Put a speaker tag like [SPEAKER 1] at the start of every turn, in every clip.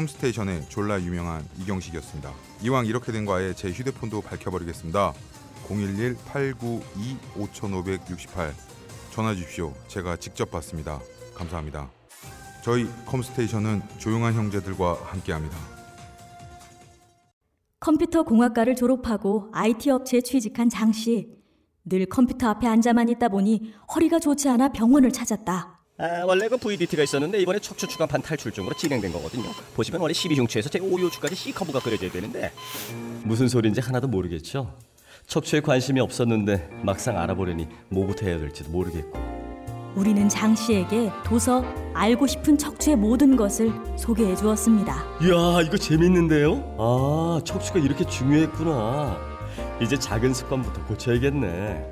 [SPEAKER 1] 컴스테이션의 졸라 유명한 이경식이었습니다. 이왕 이렇게 된 거 아예 제 휴대폰도 밝혀버리겠습니다. 011-892-5568 전화 주십시오. 제가 직접 받습니다. 감사합니다. 저희 컴스테이션은 조용한 형제들과 함께합니다.
[SPEAKER 2] 컴퓨터 공학과를 졸업하고 IT 업체에 취직한 장 씨. 늘 컴퓨터 앞에 앉아만 있다 보니 허리가 좋지 않아 병원을 찾았다.
[SPEAKER 3] 아, 원래 그 VDT가 있었는데 이번에 척추 추간판 탈출중으로 진행된 거거든요. 보시면 원래 12중추에서 제 5요추까지 C 커브가 그려져야 되는데 무슨 소리인지 하나도 모르겠죠. 척추에 관심이 없었는데 막상 알아보려니 뭐부터 해야 될지도 모르겠고.
[SPEAKER 2] 우리는 장 씨에게 도서 알고 싶은 척추의 모든 것을 소개해 주었습니다.
[SPEAKER 3] 이야, 이거 재밌는데요? 아, 척추가 이렇게 중요했구나. 이제 작은 습관부터 고쳐야겠네.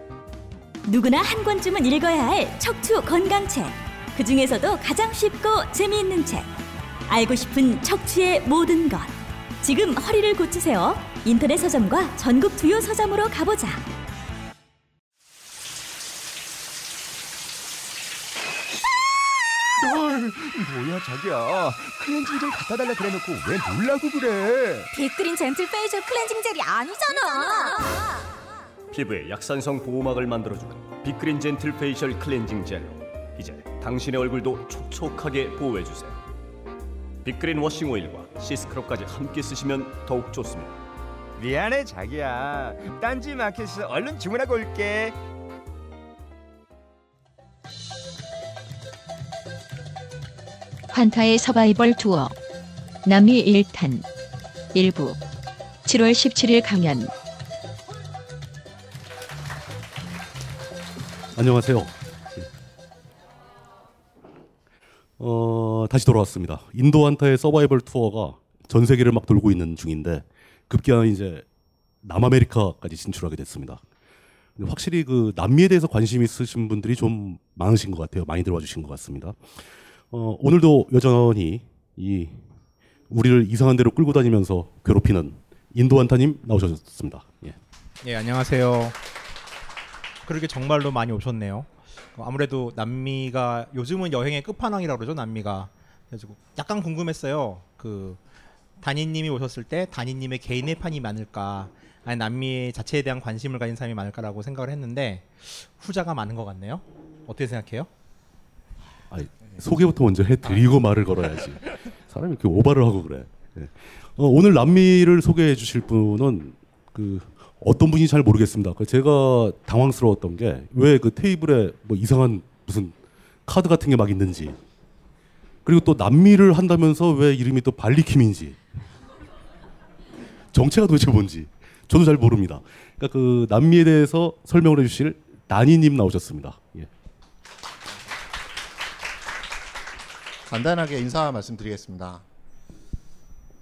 [SPEAKER 2] 누구나 한 권쯤은 읽어야 할 척추 건강책. 그 중에서도 가장 쉽고 재미있는 책. 알고 싶은 척추의 모든 것. 지금 허리를 고치세요. 인터넷 서점과 전국 주요 서점으로 가보자.
[SPEAKER 4] 뭐야 자기야 클렌징 젤 갖다 달라 그래놓고 왜 놀라고 그래
[SPEAKER 5] 빅그린 젠틀 페이셜 클렌징 젤이 아니잖아.
[SPEAKER 3] 피부에 약산성 보호막을 만들어주는 빅그린 젠틀 페이셜 클렌징 젤로 이제 당신의 얼굴도 촉촉하게 보호해주세요. 빅그린 워싱 오일과 시스크럽까지 함께 쓰시면 더욱 좋습니다.
[SPEAKER 4] 미안해 자기야 딴지 마켓에서 얼른 주문하고 올게
[SPEAKER 6] 환타의 서바이벌 투어 남미 1탄 일부 7월 17일 강연
[SPEAKER 7] 안녕하세요. 어, 다시 돌아왔습니다. 인도 한타의 서바이벌 투어가 전 세계를 막 돌고 있는 중인데 급기야 이제 남아메리카까지 진출하게 됐습니다. 확실히 그 남미에 대해서 관심 있으신 분들이 좀 많으신 것 같아요. 많이 들어와 주신 것 같습니다. 어, 오늘도 여전히 이 우리를 이상한 데로 끌고 다니면서 괴롭히는 인도 한타님 나오셨습니다. 예.
[SPEAKER 8] 예, 안녕하세요. 그러게 정말로 많이 오셨네요. 어, 아무래도 남미가 요즘은 여행의 끝판왕이라고 그러죠, 남미가. 그래가지고 약간 궁금했어요. 그 단위님이 오셨을 때 단위님의 개인의 판이 많을까, 아니 남미 자체에 대한 관심을 가진 사람이 많을까라고 생각을 했는데 후자가 많은 것 같네요. 어떻게 생각해요?
[SPEAKER 7] 아니, 소개부터 먼저 해드리고 말을 걸어야지. 사람이 이렇게 오바를 하고 그래. 예. 어, 오늘 남미를 소개해 주실 분은 그 어떤 분인지 잘 모르겠습니다. 그 제가 당황스러웠던 게 왜 그 테이블에 뭐 이상한 무슨 카드 같은 게 막 있는지 그리고 또 남미를 한다면서 왜 이름이 또 발리킴인지 정체가 도대체 뭔지 저도 잘 모릅니다. 그러니까 그 남미에 대해서 설명을 해주실 다니님 나오셨습니다. 예.
[SPEAKER 9] 간단하게 인사 말씀드리겠습니다.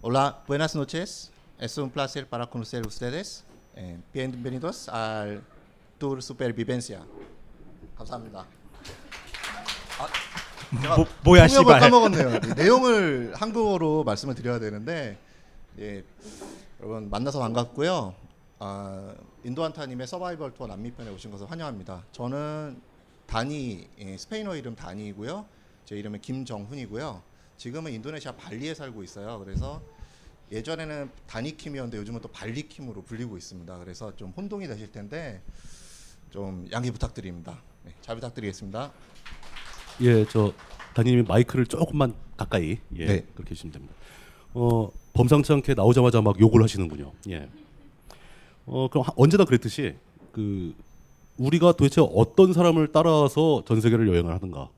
[SPEAKER 9] Hola, buenas noches. Es un placer para conocer ustedes. Eh, bienvenidos al Tour Supervivencia. 감사합니다. 아, 제가
[SPEAKER 8] 뭐- 뭐야, 씨발.
[SPEAKER 9] 까먹었네요. 네, 내용을 한국어로 말씀을 드려야 되는데 예, 여러분 만나서 반갑고요. 아, 인도한타님의 서바이벌 투어 남미편에 오신 것을 환영합니다. 저는 다니 예, 스페인어 이름 다니이고요. 제 이름은 김정훈이고요. 지금은 인도네시아 발리에 살고 있어요. 그래서 예전에는 다니킴이었는데 요즘은 또 발리킴으로 불리고 있습니다. 그래서 좀 혼동이 되실 텐데 좀 양해 부탁드립니다. 네, 잘 부탁드리겠습니다.
[SPEAKER 7] 예, 저 다니님이 마이크를 조금만 가까이 예,
[SPEAKER 9] 네.
[SPEAKER 7] 그렇게 해주시면 됩니다. 어, 범상치 않게 나오자마자 막 욕을 하시는군요. 예. 어, 그럼 하- 언제나 그랬듯이 그 우리가 도대체 어떤 사람을 따라서 전 세계를 여행을 하는가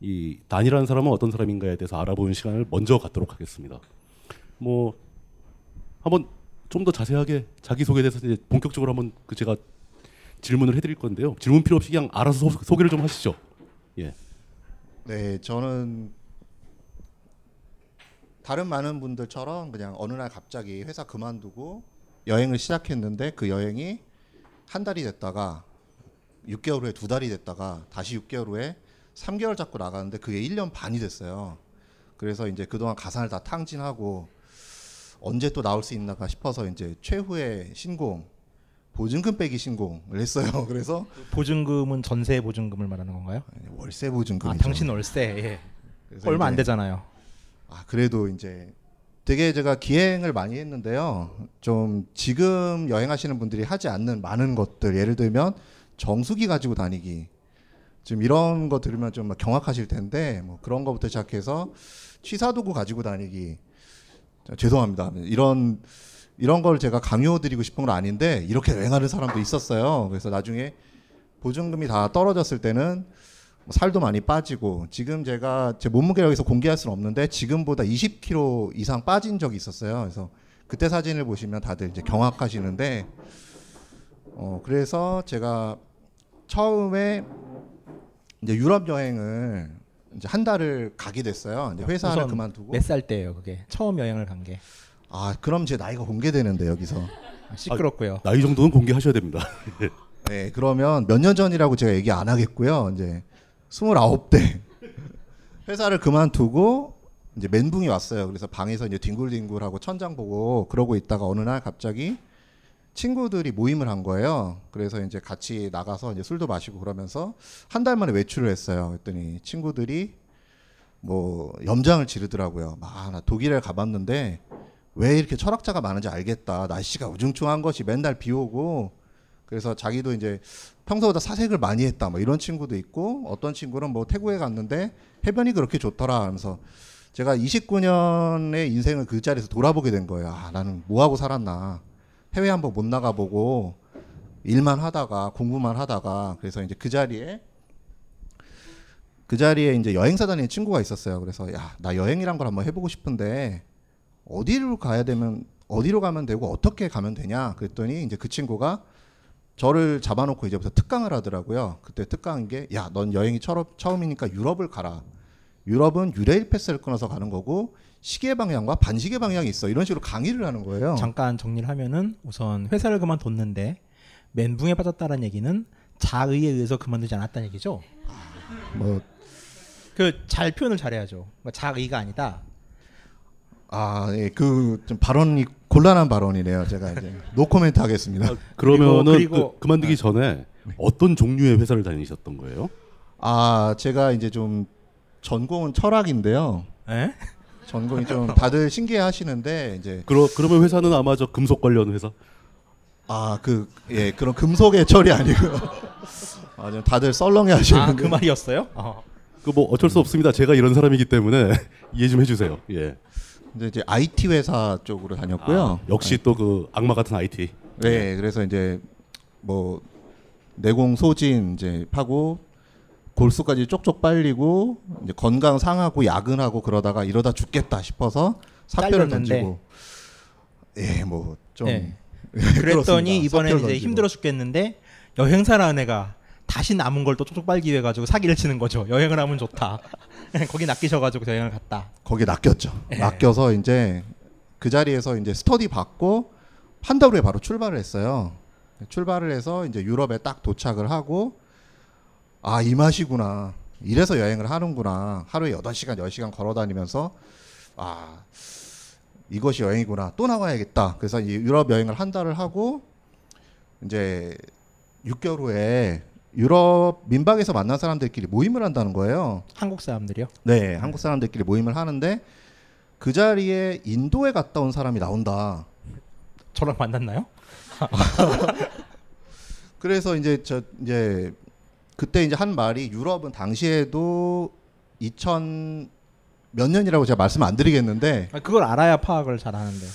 [SPEAKER 7] 이 단이라는 사람은 어떤 사람인가에 대해서 알아보는 시간을 먼저 갖도록 하겠습니다. 뭐 한번 좀 더 자세하게 자기 소개에 대해서 이제 본격적으로 한번 그 제가 질문을 해드릴 건데요. 질문 필요 없이 그냥 알아서 소, 소개를 좀 하시죠. 예.
[SPEAKER 9] 네, 저는 다른 많은 분들처럼 그냥 어느 날 갑자기 회사 그만두고 여행을 시작했는데 그 여행이 한 달이 됐다가 6개월 후에 두 달이 됐다가 다시 6개월 후에 3개월 잡고 나가는데 그게 1년 반이 됐어요. 그래서 이제 그동안 가산을 다 탕진하고 언제 또 나올 수 있나가 싶어서 이제 최후의 신공 보증금 빼기 신공을 했어요. 그래서
[SPEAKER 8] 보증금은 전세 보증금을 말하는 건가요?
[SPEAKER 9] 월세 보증금이죠.
[SPEAKER 8] 아, 당신 월세. 예. 얼마 안 되잖아요.
[SPEAKER 9] 아 그래도 이제 되게 제가 기행을 많이 했는데요. 좀 지금 여행하시는 분들이 하지 않는 많은 것들 예를 들면 정수기 가지고 다니기 지금 이런 거 들으면 좀막 경악하실 텐데 뭐 그런 거부터 시작해서 취사 도구 가지고 다니기 자, 죄송합니다. 이런 이런 걸 제가 강요드리고 싶은 건 아닌데 이렇게 여행하는 사람도 있었어요. 그래서 나중에 보증금이 다 떨어졌을 때는 뭐 살도 많이 빠지고 지금 제가 제 몸무게를 여기서 공개할 수는 없는데 지금보다 20kg 이상 빠진 적이 있었어요. 그래서 그때 사진을 보시면 다들 이제 경악하시는데 어 그래서 제가 처음에 이제 유럽 여행을 이제 한 달을 가게 됐어요. 이제 회사를 그만두고
[SPEAKER 8] 몇 살 때예요, 그게? 처음 여행을 간 게.
[SPEAKER 9] 아 그럼 제 나이가 공개되는데 여기서
[SPEAKER 8] 아, 시끄럽고요.
[SPEAKER 7] 나이 정도는 공개하셔야 됩니다.
[SPEAKER 9] 네 그러면 몇 년 전이라고 제가 얘기 안 하겠고요. 이제 29대 회사를 그만두고 이제 멘붕이 왔어요. 그래서 방에서 이제 뒹굴뒹굴하고 천장 보고 그러고 있다가 어느 날 갑자기 친구들이 모임을 한 거예요. 그래서 이제 같이 나가서 이제 술도 마시고 그러면서 한 달 만에 외출을 했어요. 그랬더니 친구들이 뭐 염장을 지르더라고요. 아, 나 독일에 가봤는데 왜 이렇게 철학자가 많은지 알겠다. 날씨가 우중충한 것이 맨날 비 오고 그래서 자기도 이제 평소보다 사색을 많이 했다. 뭐 이런 친구도 있고 어떤 친구는 뭐 태국에 갔는데 해변이 그렇게 좋더라 하면서 제가 29년의 인생을 그 자리에서 돌아보게 된 거예요. 아, 나는 뭐 하고 살았나. 해외 한번 못 나가보고 일만 하다가 공부만 하다가 그래서 이제 그 자리에 그 자리에 이제 여행사 다니는 친구가 있었어요. 그래서 야 나 여행이란 걸 한번 해보고 싶은데 어디로 가야 되면 어디로 가면 되고 어떻게 가면 되냐 그랬더니 이제 그 친구가 저를 잡아놓고 이제부터 특강을 하더라고요. 그때 특강인 게 야 넌 여행이 처음, 처음이니까 유럽을 가라. 유럽은 유레일 패스를 끊어서 가는 거고 시계 방향과 반시계 방향이 있어. 이런 식으로 강의를 하는 거예요.
[SPEAKER 8] 잠깐 정리를 하면은 우선 회사를 그만뒀는데 멘붕에 빠졌다는 얘기는 자의에 의해서 그만두지 않았다는 얘기죠. 뭐그 잘 표현을 잘해야죠. 그러니까 자의가 아니다.
[SPEAKER 9] 아, 예, 그 좀 발언이 곤란한 발언이네요. 제가 이제 노코멘트 하겠습니다.
[SPEAKER 7] 그러면은
[SPEAKER 8] 그리고-
[SPEAKER 7] 그, 그만두기 전에 어떤 종류의 회사를 다니셨던 거예요?
[SPEAKER 9] 아, 제가 이제 좀 전공은 철학인데요.
[SPEAKER 8] 에?
[SPEAKER 9] 전공이 좀 다들 신기해 하시는데 이제
[SPEAKER 7] 그러, 그러면 회사는 아마 저 금속 관련 회사?
[SPEAKER 9] 아, 그 예, 그런 금속의 철이 아니고 아, 좀 다들 썰렁해 하시는데
[SPEAKER 8] 아, 그 말이었어요? 어.
[SPEAKER 7] 그뭐 어쩔 수 없습니다. 제가 이런 사람이기 때문에 이해 좀 해주세요. 예.
[SPEAKER 9] 근데 이제 IT 회사 쪽으로 다녔고요.
[SPEAKER 7] 아, 역시 또 그 악마 같은 IT.
[SPEAKER 9] 네, 그래서 이제 뭐 내공 소진 이제 하고 골수까지 쪽쪽 빨리고 이제 건강 상하고 야근하고 그러다가 이러다 죽겠다 싶어서 사표를
[SPEAKER 8] 잘렸는데.
[SPEAKER 9] 던지고 예, 뭐 좀
[SPEAKER 8] 네. 그랬더니 이번에 이제 힘들어 죽겠는데 여행사라는 애가 다시 남은 걸 또 쪽쪽 빨기 위해 가지고 사기를 치는 거죠. 여행을 하면 좋다. 거기 낚이셔가지고 여행을 갔다.
[SPEAKER 9] 거기에 낚였죠.
[SPEAKER 8] 예.
[SPEAKER 9] 낚여서 이제 그 자리에서 이제 스터디 받고 한 달 후에 바로 출발을 했어요. 출발을 해서 이제 유럽에 딱 도착을 하고 아, 이 맛이구나. 이래서 여행을 하는구나. 하루에 8시간, 10시간 걸어 다니면서 아, 이것이 여행이구나. 또 나와야겠다. 그래서 이 유럽 여행을 한 달을 하고 이제 6개월 후에 유럽 민박에서 만난 사람들끼리 모임을 한다는 거예요.
[SPEAKER 8] 한국 사람들이요?
[SPEAKER 9] 네, 한국 사람들끼리 모임을 하는데 그 자리에 인도에 갔다 온 사람이 나온다.
[SPEAKER 8] 저랑 만났나요?
[SPEAKER 9] 그래서 이제 저 이제 그때 이제 한 말이 유럽은 당시에도 2000 몇 년이라고 제가 말씀 안 드리겠는데
[SPEAKER 8] 아, 그걸 알아야 파악을 잘 하는데.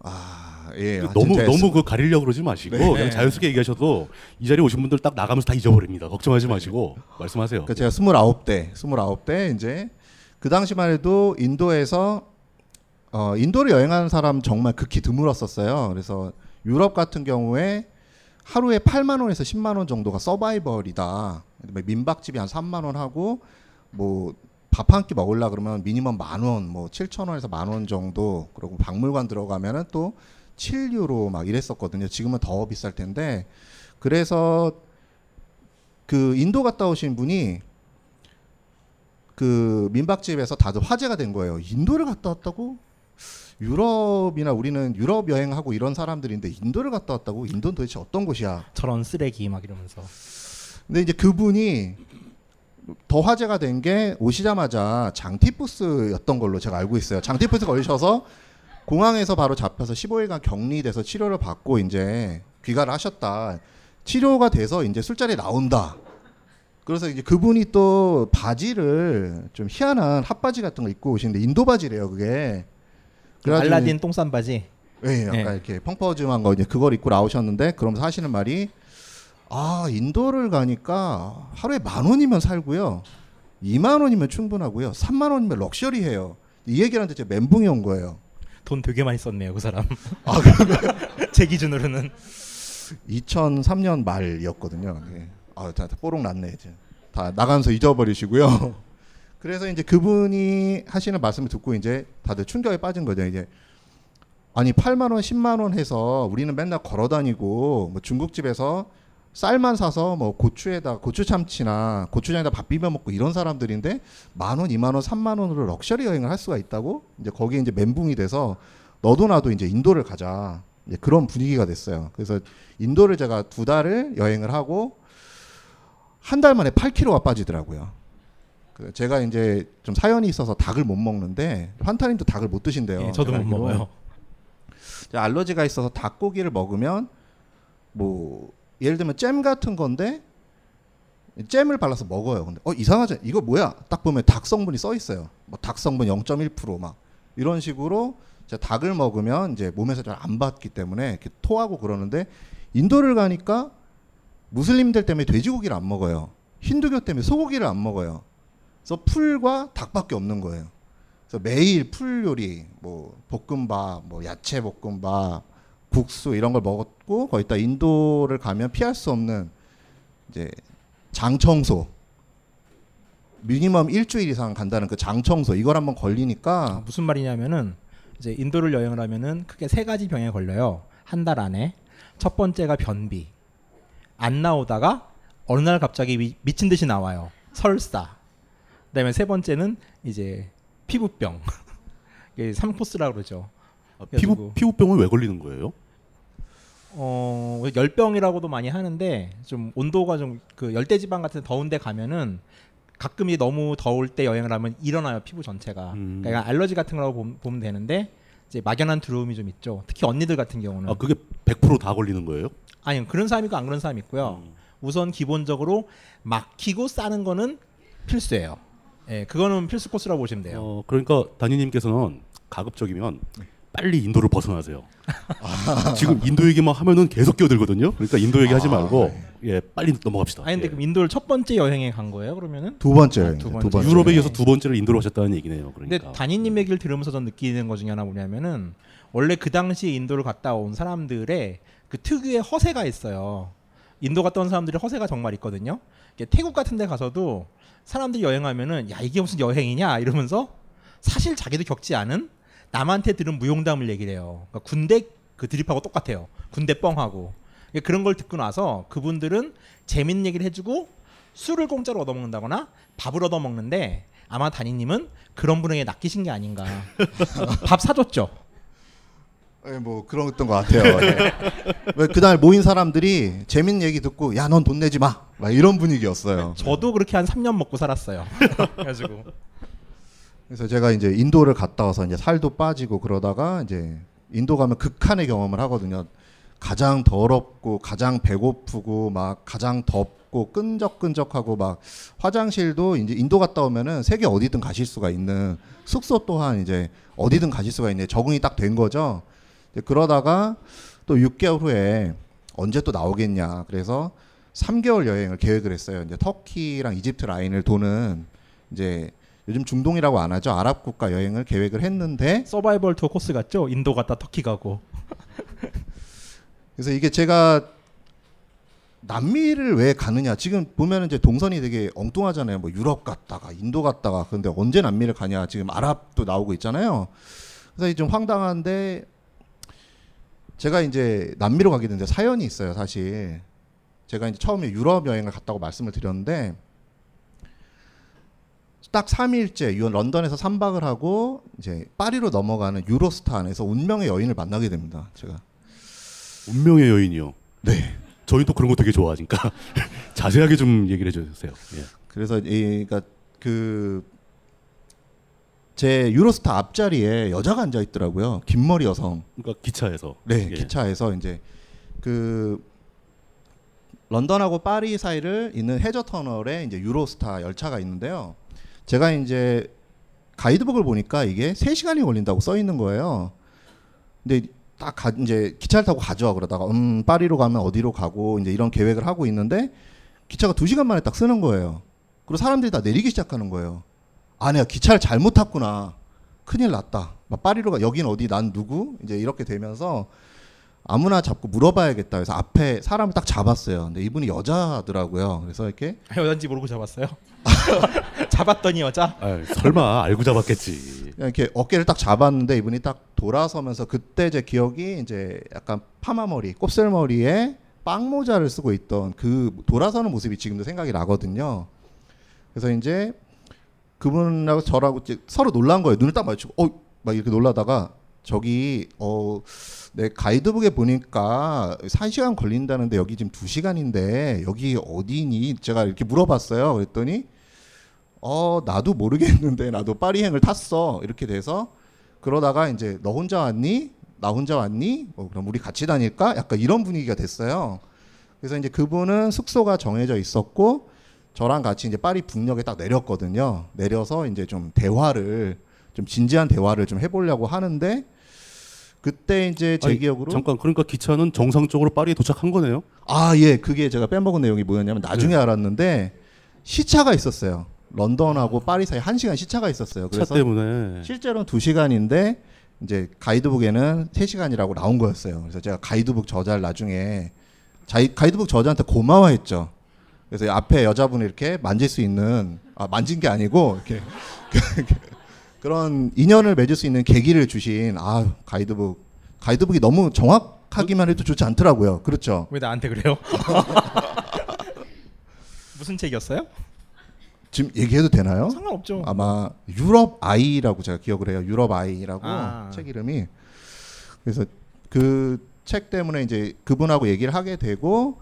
[SPEAKER 9] 아 예, 아,
[SPEAKER 7] 너무 너무 그 가리려고 그러지 마시고
[SPEAKER 9] 네.
[SPEAKER 7] 그냥 자연스럽게 얘기하셔도 이 자리에 오신 분들 딱 나가면서 다 잊어버립니다. 걱정하지 마시고 말씀하세요.
[SPEAKER 9] 그러니까 제가 29대, 29대 이제 그 당시만 해도 인도에서 어, 인도를 여행하는 사람 정말 극히 드물었었어요. 그래서 유럽 같은 경우에 하루에 8만 원에서 10만 원 정도가 서바이벌이다. 민박집이 한 3만 원 하고 뭐 밥 한 끼 먹으려 그러면 미니멈 만 원, 뭐 7천 원에서 만 원 정도. 그리고 박물관 들어가면은 또 7유로 막 이랬었거든요. 지금은 더 비쌀 텐데. 그래서 그 인도 갔다 오신 분이 그 민박집에서 다들 화제가 된 거예요. 인도를 갔다 왔다고? 유럽이나 우리는 유럽 여행하고 이런 사람들인데 인도를 갔다 왔다고? 인도는 도대체 어떤 곳이야?
[SPEAKER 8] 저런 쓰레기 막 이러면서.
[SPEAKER 9] 근데 이제 그분이 더 화제가 된 게 오시자마자 장티푸스였던 걸로 제가 알고 있어요. 장티푸스 걸리셔서 공항에서 바로 잡혀서 15일간 격리돼서 치료를 받고 이제 귀가를 하셨다. 치료가 돼서 이제 술자리에 나온다. 그래서 이제 그분이 또 바지를 좀 희한한 핫바지 같은 거 입고 오시는데 인도 바지래요, 그게. 그래가지고
[SPEAKER 8] 알라딘 똥싼 바지.
[SPEAKER 9] 예, 약간
[SPEAKER 8] 네.
[SPEAKER 9] 이렇게 펑퍼짐한 거 이제 그걸 입고 나오셨는데 그러면서 하시는 말이 아 인도를 가니까 하루에 만 원이면 살고요, 2만 원이면 충분하고요, 3만 원이면 럭셔리해요. 이 얘기를 하는데 제 멘붕이 온 거예요.
[SPEAKER 8] 돈 되게 많이 썼네요, 그 사람.
[SPEAKER 9] 아,
[SPEAKER 8] 제 기준으로는
[SPEAKER 9] 2003년 말이었거든요. 예. 아, 다, 다 뽀록 났네 이제. 다 나가면서 잊어버리시고요. 그래서 이제 그분이 하시는 말씀을 듣고 이제 다들 충격에 빠진 거죠. 이제 아니 8만 원, 10만 원 해서 우리는 맨날 걸어 다니고 뭐 중국집에서 쌀만 사서 뭐 고추에다 고추 참치나 고추장에다 밥 비벼 먹고 이런 사람들인데 만 원, 2만 원, 3만 원으로 럭셔리 여행을 할 수가 있다고 이제 거기에 이제 멘붕이 돼서 너도 나도 이제 인도를 가자. 이제 그런 분위기가 됐어요. 그래서 인도를 제가 두 달을 여행을 하고 한 달 만에 8kg가 빠지더라고요. 그 제가 이제 좀 사연이 있어서 닭을 못 먹는데 환타님도 닭을 못 드신대요.
[SPEAKER 8] 예, 저도 못. 먹어요.
[SPEAKER 9] 알러지가 있어서 닭고기를 먹으면 뭐 예를 들면 잼 같은 건데 잼을 발라서 먹어요. 근데 어 이상하지? 이거 뭐야? 딱 보면 닭 성분이 써 있어요. 뭐 닭 성분 0.1%막 이런 식으로 제가 닭을 먹으면 이제 몸에서 잘 안 받기 때문에 이렇게 토하고 그러는데 인도를 가니까 무슬림들 때문에 돼지고기를 안 먹어요. 힌두교 때문에 소고기를 안 먹어요. 그래서 풀과 닭밖에 없는 거예요. 그래서 매일 풀 요리, 뭐 볶음밥, 뭐 야채 볶음밥, 국수 이런 걸 먹었고 거기다 인도를 가면 피할 수 없는 이제 장청소 미니멈 일주일 이상 간다는 그 장청소 이걸 한번 걸리니까
[SPEAKER 8] 무슨 말이냐면은 이제 인도를 여행을 하면은 크게 세 가지 병에 걸려요. 한 달 안에. 첫 번째가 변비. 안 나오다가 어느 날 갑자기 미, 미친 듯이 나와요. 설사. 그다음에 세 번째는 이제 피부병. 이게 3코스라고 그러죠.
[SPEAKER 7] 아, 피부 피부병은 왜 걸리는 거예요?
[SPEAKER 8] 어 열병이라고도 많이 하는데 좀 온도가 좀 그 열대 지방 같은 더운데 가면은 가끔 이 너무 더울 때 여행을 하면 일어나요 피부 전체가.
[SPEAKER 7] 음.
[SPEAKER 8] 그러니까 알러지 같은 거라고 보면, 되는데 이제 막연한 두려움이 좀 있죠. 특히 언니들 같은 경우는.
[SPEAKER 7] 아 그게 100%다 걸리는 거예요?
[SPEAKER 8] 아니 그런 사람 있고 안 그런 사람 있고요.
[SPEAKER 7] 음.
[SPEAKER 8] 우선 기본적으로 막히고 싸는 거는 필수예요. 예, 그거는 필수 코스라고 보시면 돼요.
[SPEAKER 7] 어, 그러니까 단위님께서는 가급적이면 빨리 인도를 벗어나세요. 지금 인도 얘기만 하면은 계속 끼어들거든요. 그러니까 인도 얘기 하지 말고 예 빨리 넘어갑시다.
[SPEAKER 8] 아니 근데
[SPEAKER 7] 예.
[SPEAKER 8] 그럼 인도를 첫 번째 여행에 간 거예요? 그러면은
[SPEAKER 9] 두 번째
[SPEAKER 8] 아,
[SPEAKER 9] 여행이죠, 두두
[SPEAKER 8] 번째.
[SPEAKER 9] 번째.
[SPEAKER 7] 유럽에 이어서 두 번째로 인도를 하셨다는 얘기네요.
[SPEAKER 8] 근데
[SPEAKER 7] 그러니까
[SPEAKER 8] 단위님 얘기를 들으면서 전 느끼는 것 중에 하나 뭐냐면은 원래 그 당시에 인도를 갔다 온 사람들의 그 특유의 허세가 있어요. 인도 갔다 온 사람들의 허세가 정말 있거든요. 태국 같은 데 가서도 사람들이 여행하면은 야 이게 무슨 여행이냐 이러면서 사실 자기도 겪지 않은 남한테 들은 무용담을 얘기를 해요. 그러니까 군대 그 드립하고 똑같아요. 군대 뻥하고 그러니까 그런 걸 듣고 나서 그분들은 재밌는 얘기를 해주고 술을 공짜로 얻어먹는다거나 밥을 얻어먹는데 아마 단위님은 그런 분에게 낚이신 게 아닌가. 밥 사줬죠.
[SPEAKER 9] 예, 뭐 그랬던 것 같아요. 예. 왜 그날 모인 사람들이 재밌는 얘기 듣고 야 넌 돈 내지 마. 막 이런 분위기였어요.
[SPEAKER 8] 저도 그렇게 한 3년 먹고 살았어요. 그래가지고
[SPEAKER 9] 그래서 제가 이제 인도를 갔다 와서 이제 살도 빠지고 그러다가 이제 인도 가면 극한의 경험을 하거든요. 가장 더럽고 가장 배고프고 막 가장 덥고 끈적끈적하고 막 화장실도 이제 인도 갔다 오면은 세계 어디든 가실 수가 있는 숙소 또한 이제 어디든 가실 수가 있는 적응이 딱 된 거죠. 그러다가 또 6개월 후에 언제 또 나오겠냐. 그래서 3개월 여행을 계획을 했어요. 이제 터키랑 이집트 라인을 도는 이제 요즘 중동이라고 안 하죠. 아랍 국가 여행을 계획을 했는데
[SPEAKER 8] 서바이벌 투어 코스 같죠? 인도 갔다 터키 가고.
[SPEAKER 9] 그래서 이게 제가 남미를 왜 가느냐 지금 보면 이제 동선이 되게 엉뚱하잖아요 뭐 유럽 갔다가 인도 갔다가 근데 언제 남미를 가냐 지금 아랍도 나오고 있잖아요 그래서 좀 황당한데 제가 이제 남미로 가게 된데 사연이 있어요 사실 제가 이제 처음에 유럽 여행을 갔다고 말씀을 드렸는데 딱 3일째 유 런던에서 3박을 하고 이제 파리로 넘어가는 유로스타 안에서 운명의 여인을 만나게 됩니다 제가
[SPEAKER 7] 운명의 여인이요.
[SPEAKER 9] 네.
[SPEAKER 7] 저희 또 그런 거 되게 좋아하니까 자세하게 좀 얘기를 해주세요. 예.
[SPEAKER 9] 그래서 이 그러니까 그 제 유로스타 앞자리에 여자가 앉아 있더라고요. 긴 머리 여성.
[SPEAKER 7] 그러니까 기차에서.
[SPEAKER 9] 네,
[SPEAKER 7] 예.
[SPEAKER 9] 기차에서 이제 그 런던하고 파리 사이를 있는 해저 터널에 이제 유로스타 열차가 있는데요. 제가 이제 가이드북을 보니까 이게 3시간이 걸린다고 써 있는 거예요. 근데 딱 가, 이제 기차를 타고 가죠. 그러다가 음 파리로 가면 어디로 가고 이제 이런 계획을 하고 있는데 기차가 2시간 만에 딱 쓰는 거예요. 그리고 사람들이 다 내리기 시작하는 거예요. 아, 내가 기차를 잘못 탔구나. 큰일 났다. 막 파리로 가. 여긴 어디? 난 누구? 이제 이렇게 되면서 아무나 잡고 물어봐야겠다. 그래서 앞에 사람을 딱 잡았어요. 근데 이분이 여자더라고요. 그래서 이렇게
[SPEAKER 8] 여잔지 모르고 잡았어요. 잡았더니 여자.
[SPEAKER 7] 아, 설마 알고 잡았겠지.
[SPEAKER 9] 그냥 이렇게 어깨를 딱 잡았는데 이분이 딱 돌아서면서 그때 제 기억이 이제 약간 파마머리, 곱슬머리에 빵모자를 쓰고 있던 그 돌아서는 모습이 지금도 생각이 나거든요. 그래서 이제 그분하고 저라고 서로 놀란 거예요. 눈을 딱 마주치고 어 막 이렇게 놀라다가 저기 어 내 가이드북에 보니까 3시간 걸린다는데 여기 지금 2시간인데 여기 어디니? 제가 이렇게 물어봤어요. 그랬더니 어 나도 모르겠는데 나도 파리행을 탔어 이렇게 돼서 그러다가 이제 너 혼자 왔니 나 혼자 왔니 어, 그럼 우리 같이 다닐까 약간 이런 분위기가 됐어요 그래서 이제 그분은 숙소가 정해져 있었고 저랑 같이 이제 파리 북녘에 딱 내렸거든요 내려서 이제 좀 대화를 좀 진지한 대화를 좀 해보려고 하는데 그때 이제 제
[SPEAKER 7] 아니,
[SPEAKER 9] 기억으로
[SPEAKER 7] 잠깐 그러니까 기차는 정상적으로 파리에 도착한 거네요.
[SPEAKER 9] 아, 예. 그게 제가 빼먹은 내용이 뭐였냐면 나중에
[SPEAKER 7] 네.
[SPEAKER 9] 알았는데 시차가 있었어요. 런던하고 파리 사이 1시간 시차가 있었어요.
[SPEAKER 7] 차
[SPEAKER 9] 그래서
[SPEAKER 7] 때문에.
[SPEAKER 9] 실제로는 2시간인데 이제 가이드북에는 3시간이라고 나온 거였어요. 그래서 제가 가이드북 저자를 나중에 자이, 가이드북 저자한테 고마워했죠. 그래서 앞에 여자분이 이렇게 만질 수 있는 아, 만진 게 아니고 이렇게 그런 인연을 맺을 수 있는 계기를 주신 아 가이드북 가이드북이 너무 정확하기만 해도 좋지 않더라고요. 그렇죠.
[SPEAKER 8] 왜 나한테 그래요? 무슨 책이었어요?
[SPEAKER 9] 지금 얘기해도 되나요?
[SPEAKER 8] 상관없죠.
[SPEAKER 9] 아마 유럽 아이라고 제가 기억을 해요. 유럽 아이라고
[SPEAKER 8] 아.
[SPEAKER 9] 책 이름이. 그래서 그 책 때문에 이제 그분하고 얘기를 하게 되고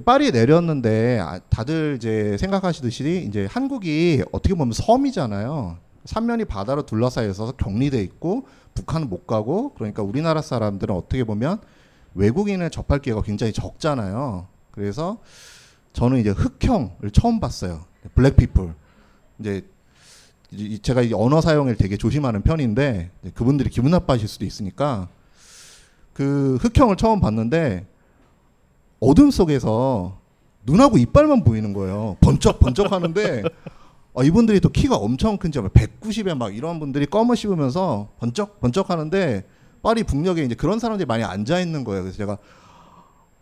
[SPEAKER 9] 파리에 내렸는데 아, 다들 이제 생각하시듯이 이제 한국이 어떻게 보면 섬이잖아요. 삼면이 바다로 둘러싸여 있어서 격리돼 있고 북한은 못 가고 그러니까 우리나라 사람들은 어떻게 보면 외국인을 접할 기회가 굉장히 적잖아요. 그래서 저는 이제 흑형을 처음 봤어요. 블랙피플. 이제 이- 제가 이 언어 사용을 되게 조심하는 편인데 그분들이 기분 나빠하실 수도 있으니까 그 흑형을 처음 봤는데 어둠 속에서 눈하고 이빨만 보이는 거예요. 번쩍 번쩍 하는데 아, 이분들이 또 키가 엄청 큰지 190에 막 이런 분들이 껌을 씹으면서 번쩍 번쩍 하는데 파리 북녘에 이제 그런 사람들이 많이 앉아 있는 거예요. 그래서 제가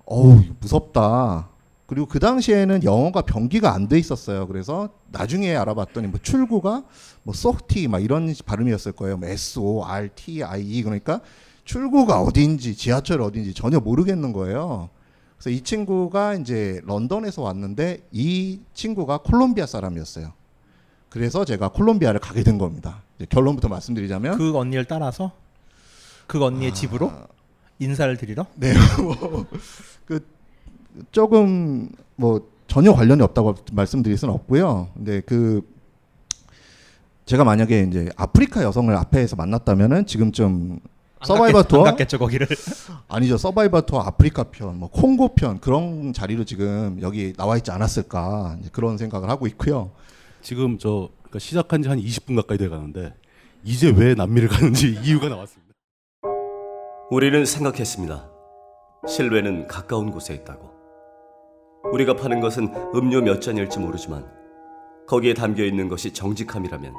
[SPEAKER 9] 어우 무섭다. 그리고 그 당시에는 영어가 병기가 안 돼 있었어요. 그래서 나중에 알아봤더니 뭐 출구가 뭐 소티 막 이런 발음이었을 거예요. 뭐 S O R T I E 그러니까 출구가 어딘지 지하철 어딘지 전혀 모르겠는 거예요. 그래서 이 친구가 이제 런던에서 왔는데 이 친구가 콜롬비아 사람이었어요. 그래서 제가 콜롬비아를 가게 된 겁니다. 결론부터 말씀드리자면
[SPEAKER 8] 그 언니를 따라서 그 언니의 집으로 인사를 드리러
[SPEAKER 9] 네. 뭐, 그 조금 뭐 전혀 관련이 없다고 말씀드릴 수는 없고요. 근데 그 제가 만약에 이제 아프리카 여성을 앞에서 만났다면은 지금쯤
[SPEAKER 8] 안
[SPEAKER 9] 서바이벌 투어
[SPEAKER 8] 안 갔겠죠 거기를
[SPEAKER 9] 아니죠 서바이벌 투어 아프리카 편, 뭐 콩고 편 그런 자리로 지금 여기 나와 있지 않았을까 이제 그런 생각을 하고 있고요.
[SPEAKER 7] 지금 저 그러니까 시작한 지 한 20분 가까이 돼 가는데 이제 왜 남미를 가는지 이유가 나왔습니다.
[SPEAKER 3] 우리는 생각했습니다. 실외는 가까운 곳에 있다고. 우리가 파는 것은 음료 몇 잔일지 모르지만 거기에 담겨 있는 것이 정직함이라면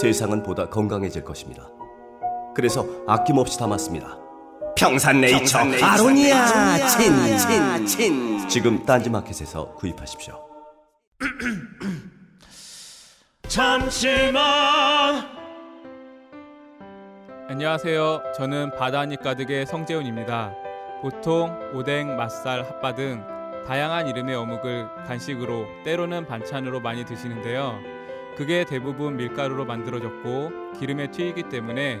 [SPEAKER 3] 세상은 보다 건강해질 것입니다. 그래서 아낌없이 담았습니다. 평산네이처, 아로니아 친, 친, 친. 지금 딴지마켓에서 구입하십시오.
[SPEAKER 10] 잠시만
[SPEAKER 11] 안녕하세요. 저는 바다니 가득의 성재훈입니다. 보통 오뎅, 맛살, 핫바 등 다양한 이름의 어묵을 간식으로 때로는 반찬으로 많이 드시는데요. 그게 대부분 밀가루로 만들어졌고 기름에 튀기기 때문에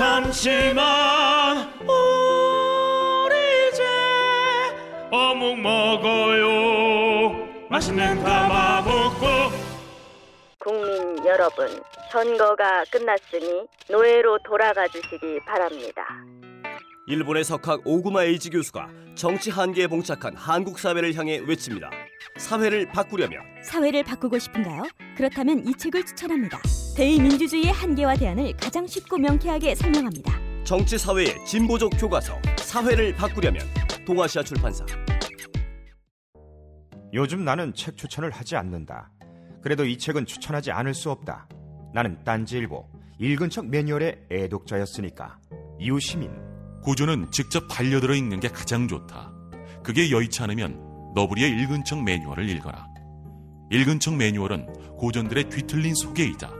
[SPEAKER 10] 잠시만 우리 이제 어묵 먹어요 맛있는 가마복고
[SPEAKER 12] 국민 여러분, 선거가 끝났으니 노예로 돌아가 주시기 바랍니다.
[SPEAKER 3] 일본의 석학 오구마 에이지 교수가 정치 한계에 봉착한 한국 사회를 향해 외칩니다. 사회를 바꾸려면
[SPEAKER 2] 사회를 바꾸고 싶은가요? 그렇다면 이 책을 추천합니다. 대의민주주의의 한계와 대안을 가장 쉽고 명쾌하게 설명합니다.
[SPEAKER 3] 정치 사회의 진보적 교과서 사회를 바꾸려면 동아시아 출판사
[SPEAKER 13] 요즘 나는 책 추천을 하지 않는다. 그래도 이 책은 추천하지 않을 수 없다. 나는 딴지일보 읽은 척 매뉴얼의 애독자였으니까. 이웃 시민
[SPEAKER 14] 고전은 직접 반려들어 읽는 게 가장 좋다. 그게 여의치 않으면 너부리의 읽은 척 매뉴얼을 읽어라. 읽은 척 매뉴얼은 고전들의 뒤틀린 소개이자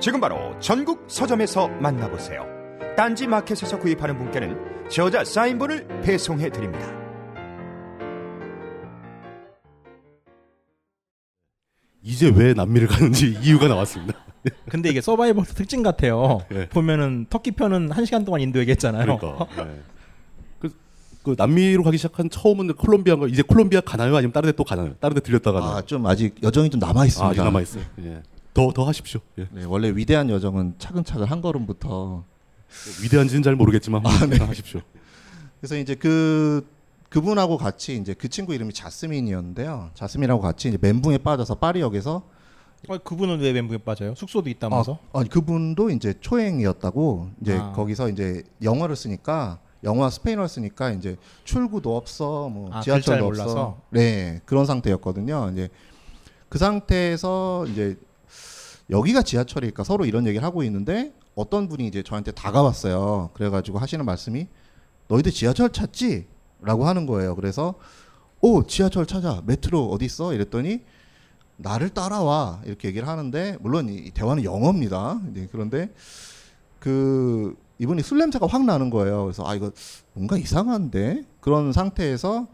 [SPEAKER 13] 지금 바로 전국 서점에서 만나보세요. 딴지 마켓에서 구입하는 분께는 저자 사인본을 배송해 드립니다.
[SPEAKER 7] 이제 왜 남미를 가는지 이유가 나왔습니다.
[SPEAKER 8] 근데 이게 서바이벌 특징 같아요.
[SPEAKER 7] 네.
[SPEAKER 8] 보면은 터키 편은 한 시간 동안 인도 얘기했잖아요.
[SPEAKER 7] 그러니까. 네. 그, 그 남미로 가기 시작한 처음은 콜롬비아인가 이제 콜롬비아 가나요? 아니면 다른 데 또 가나요? 다른 데 들렸다가
[SPEAKER 9] 아, 좀 아직 여정이 좀 남아 있습니다.
[SPEAKER 7] 아, 남아 있어요. 예. 더 더 하십시오. 예.
[SPEAKER 9] 네, 원래 위대한 여정은 차근차근 한 걸음부터
[SPEAKER 7] 위대한지는 잘 모르겠지만
[SPEAKER 9] 아, 네.
[SPEAKER 7] 하십시오.
[SPEAKER 9] 그래서 이제 그 그분하고 같이 이제 그 친구 이름이 자스민이었는데요. 자스민하고 같이 이제 멘붕에 빠져서 파리역에서
[SPEAKER 8] 어, 그분은 왜 멘붕에 빠져요? 숙소도 있다면서?
[SPEAKER 9] 아, 아니 그분도 이제 초행이었다고 이제
[SPEAKER 8] 아.
[SPEAKER 9] 거기서 이제 영어를 쓰니까 영어와 스페인어를 쓰니까 이제 출구도 없어 뭐
[SPEAKER 8] 아,
[SPEAKER 9] 지하철도 없어
[SPEAKER 8] 몰라서?
[SPEAKER 9] 네 그런 상태였거든요 이제 그 상태에서 이제 여기가 지하철일까 서로 이런 얘기를 하고 있는데 어떤 분이 이제 저한테 다가왔어요 그래가지고 하시는 말씀이 너희들 지하철 찾지? 라고 하는 거예요 그래서 오 지하철 찾아 메트로 어디 있어? 이랬더니 나를 따라와 이렇게 얘기를 하는데 물론 이 대화는 영어입니다. 네, 그런데 그 이분이 술 냄새가 확 나는 거예요. 그래서 아 이거 뭔가 이상한데 그런 상태에서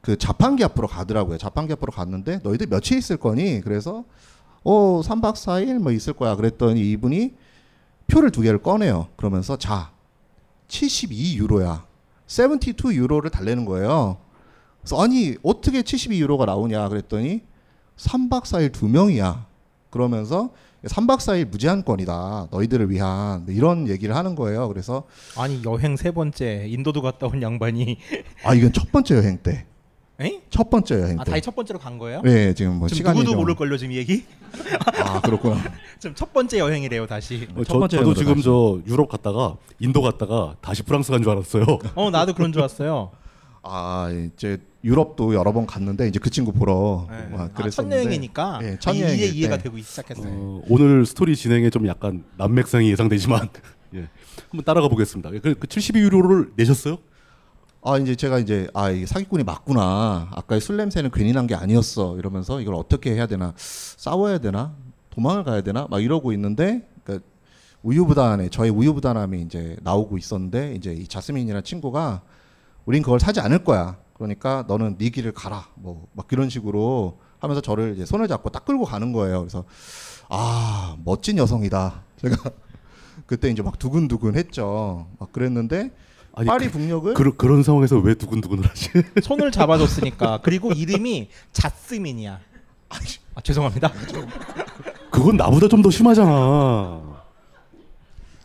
[SPEAKER 9] 그 자판기 앞으로 가더라고요. 자판기 앞으로 갔는데 너희들 며칠 있을 거니? 그래서 어 3박 4일 뭐 있을 거야. 그랬더니 이분이 표를 두 개를 꺼내요. 그러면서 자 72유로야. 72 유로를 달래는 거예요. 그래서 아니 어떻게 72유로가 나오냐 그랬더니 3박 4일 두 명이야. 그러면서 3박 4일 무제한권이다. 너희들을 위한 뭐 이런 얘기를 하는 거예요. 그래서
[SPEAKER 8] 아니 여행 세 번째 인도도 갔다 온 양반이
[SPEAKER 9] 아 이건 첫 번째 여행 때.
[SPEAKER 8] 에?
[SPEAKER 9] 첫 번째 여행
[SPEAKER 8] 아
[SPEAKER 9] 때.
[SPEAKER 8] 다시 첫 번째로 간 거예요?
[SPEAKER 9] 네, 지금 뭐
[SPEAKER 8] 지금
[SPEAKER 9] 시간이
[SPEAKER 8] 누구도
[SPEAKER 9] 좀-
[SPEAKER 8] 모를 걸요 지금 이 얘기?
[SPEAKER 9] 아 그렇구나.
[SPEAKER 8] 지금 첫 번째 여행이래요 다시.
[SPEAKER 7] 어, 저, 저도 지금 저 유럽 갔다가 인도 갔다가 다시 프랑스 간 줄 알았어요.
[SPEAKER 8] 어 나도 그런 줄 알았어요.
[SPEAKER 9] 아 이제 유럽도 여러 번 갔는데 이제 그 친구 보러
[SPEAKER 8] 네.
[SPEAKER 9] 와,
[SPEAKER 8] 아, 첫
[SPEAKER 9] 그랬었는데
[SPEAKER 8] 여행이니까
[SPEAKER 9] 네, 첫
[SPEAKER 8] 이해
[SPEAKER 9] 여행일
[SPEAKER 8] 이해가
[SPEAKER 9] 때.
[SPEAKER 8] 되고 시작했어요.
[SPEAKER 7] 어, 오늘 스토리 진행에 좀 약간 난맥상이 예상되지만 예. 한번 따라가 보겠습니다. 그, 그 72유로를 내셨어요?
[SPEAKER 9] 아 이제 제가 이제 아 이게 사기꾼이 맞구나. 아까 술 냄새는 괜히 난 게 아니었어. 이러면서 이걸 어떻게 해야 되나? 싸워야 되나? 도망을 가야 되나? 막 이러고 있는데 그러니까 우유부단에 저의 우유부단함이 이제 나오고 있었는데 이제 이 자스민이라는 친구가 우린 그걸 사지 않을 거야. 그러니까 너는 네 길을 가라. 뭐막 그런 식으로 하면서 저를 이제 손을 잡고 딱 끌고 가는 거예요. 그래서 아 멋진 여성이다. 제가 그때 이제 막 두근두근 했죠. 막 그랬는데
[SPEAKER 7] 아니,
[SPEAKER 9] 파리
[SPEAKER 7] 그-
[SPEAKER 9] 북녘을
[SPEAKER 7] 그런 그런 상황에서 왜 두근두근을 하지?
[SPEAKER 8] 손을 잡아줬으니까. 그리고 이름이 자스민이야. 아, 죄송합니다.
[SPEAKER 7] 그건 나보다 좀 더 심하잖아.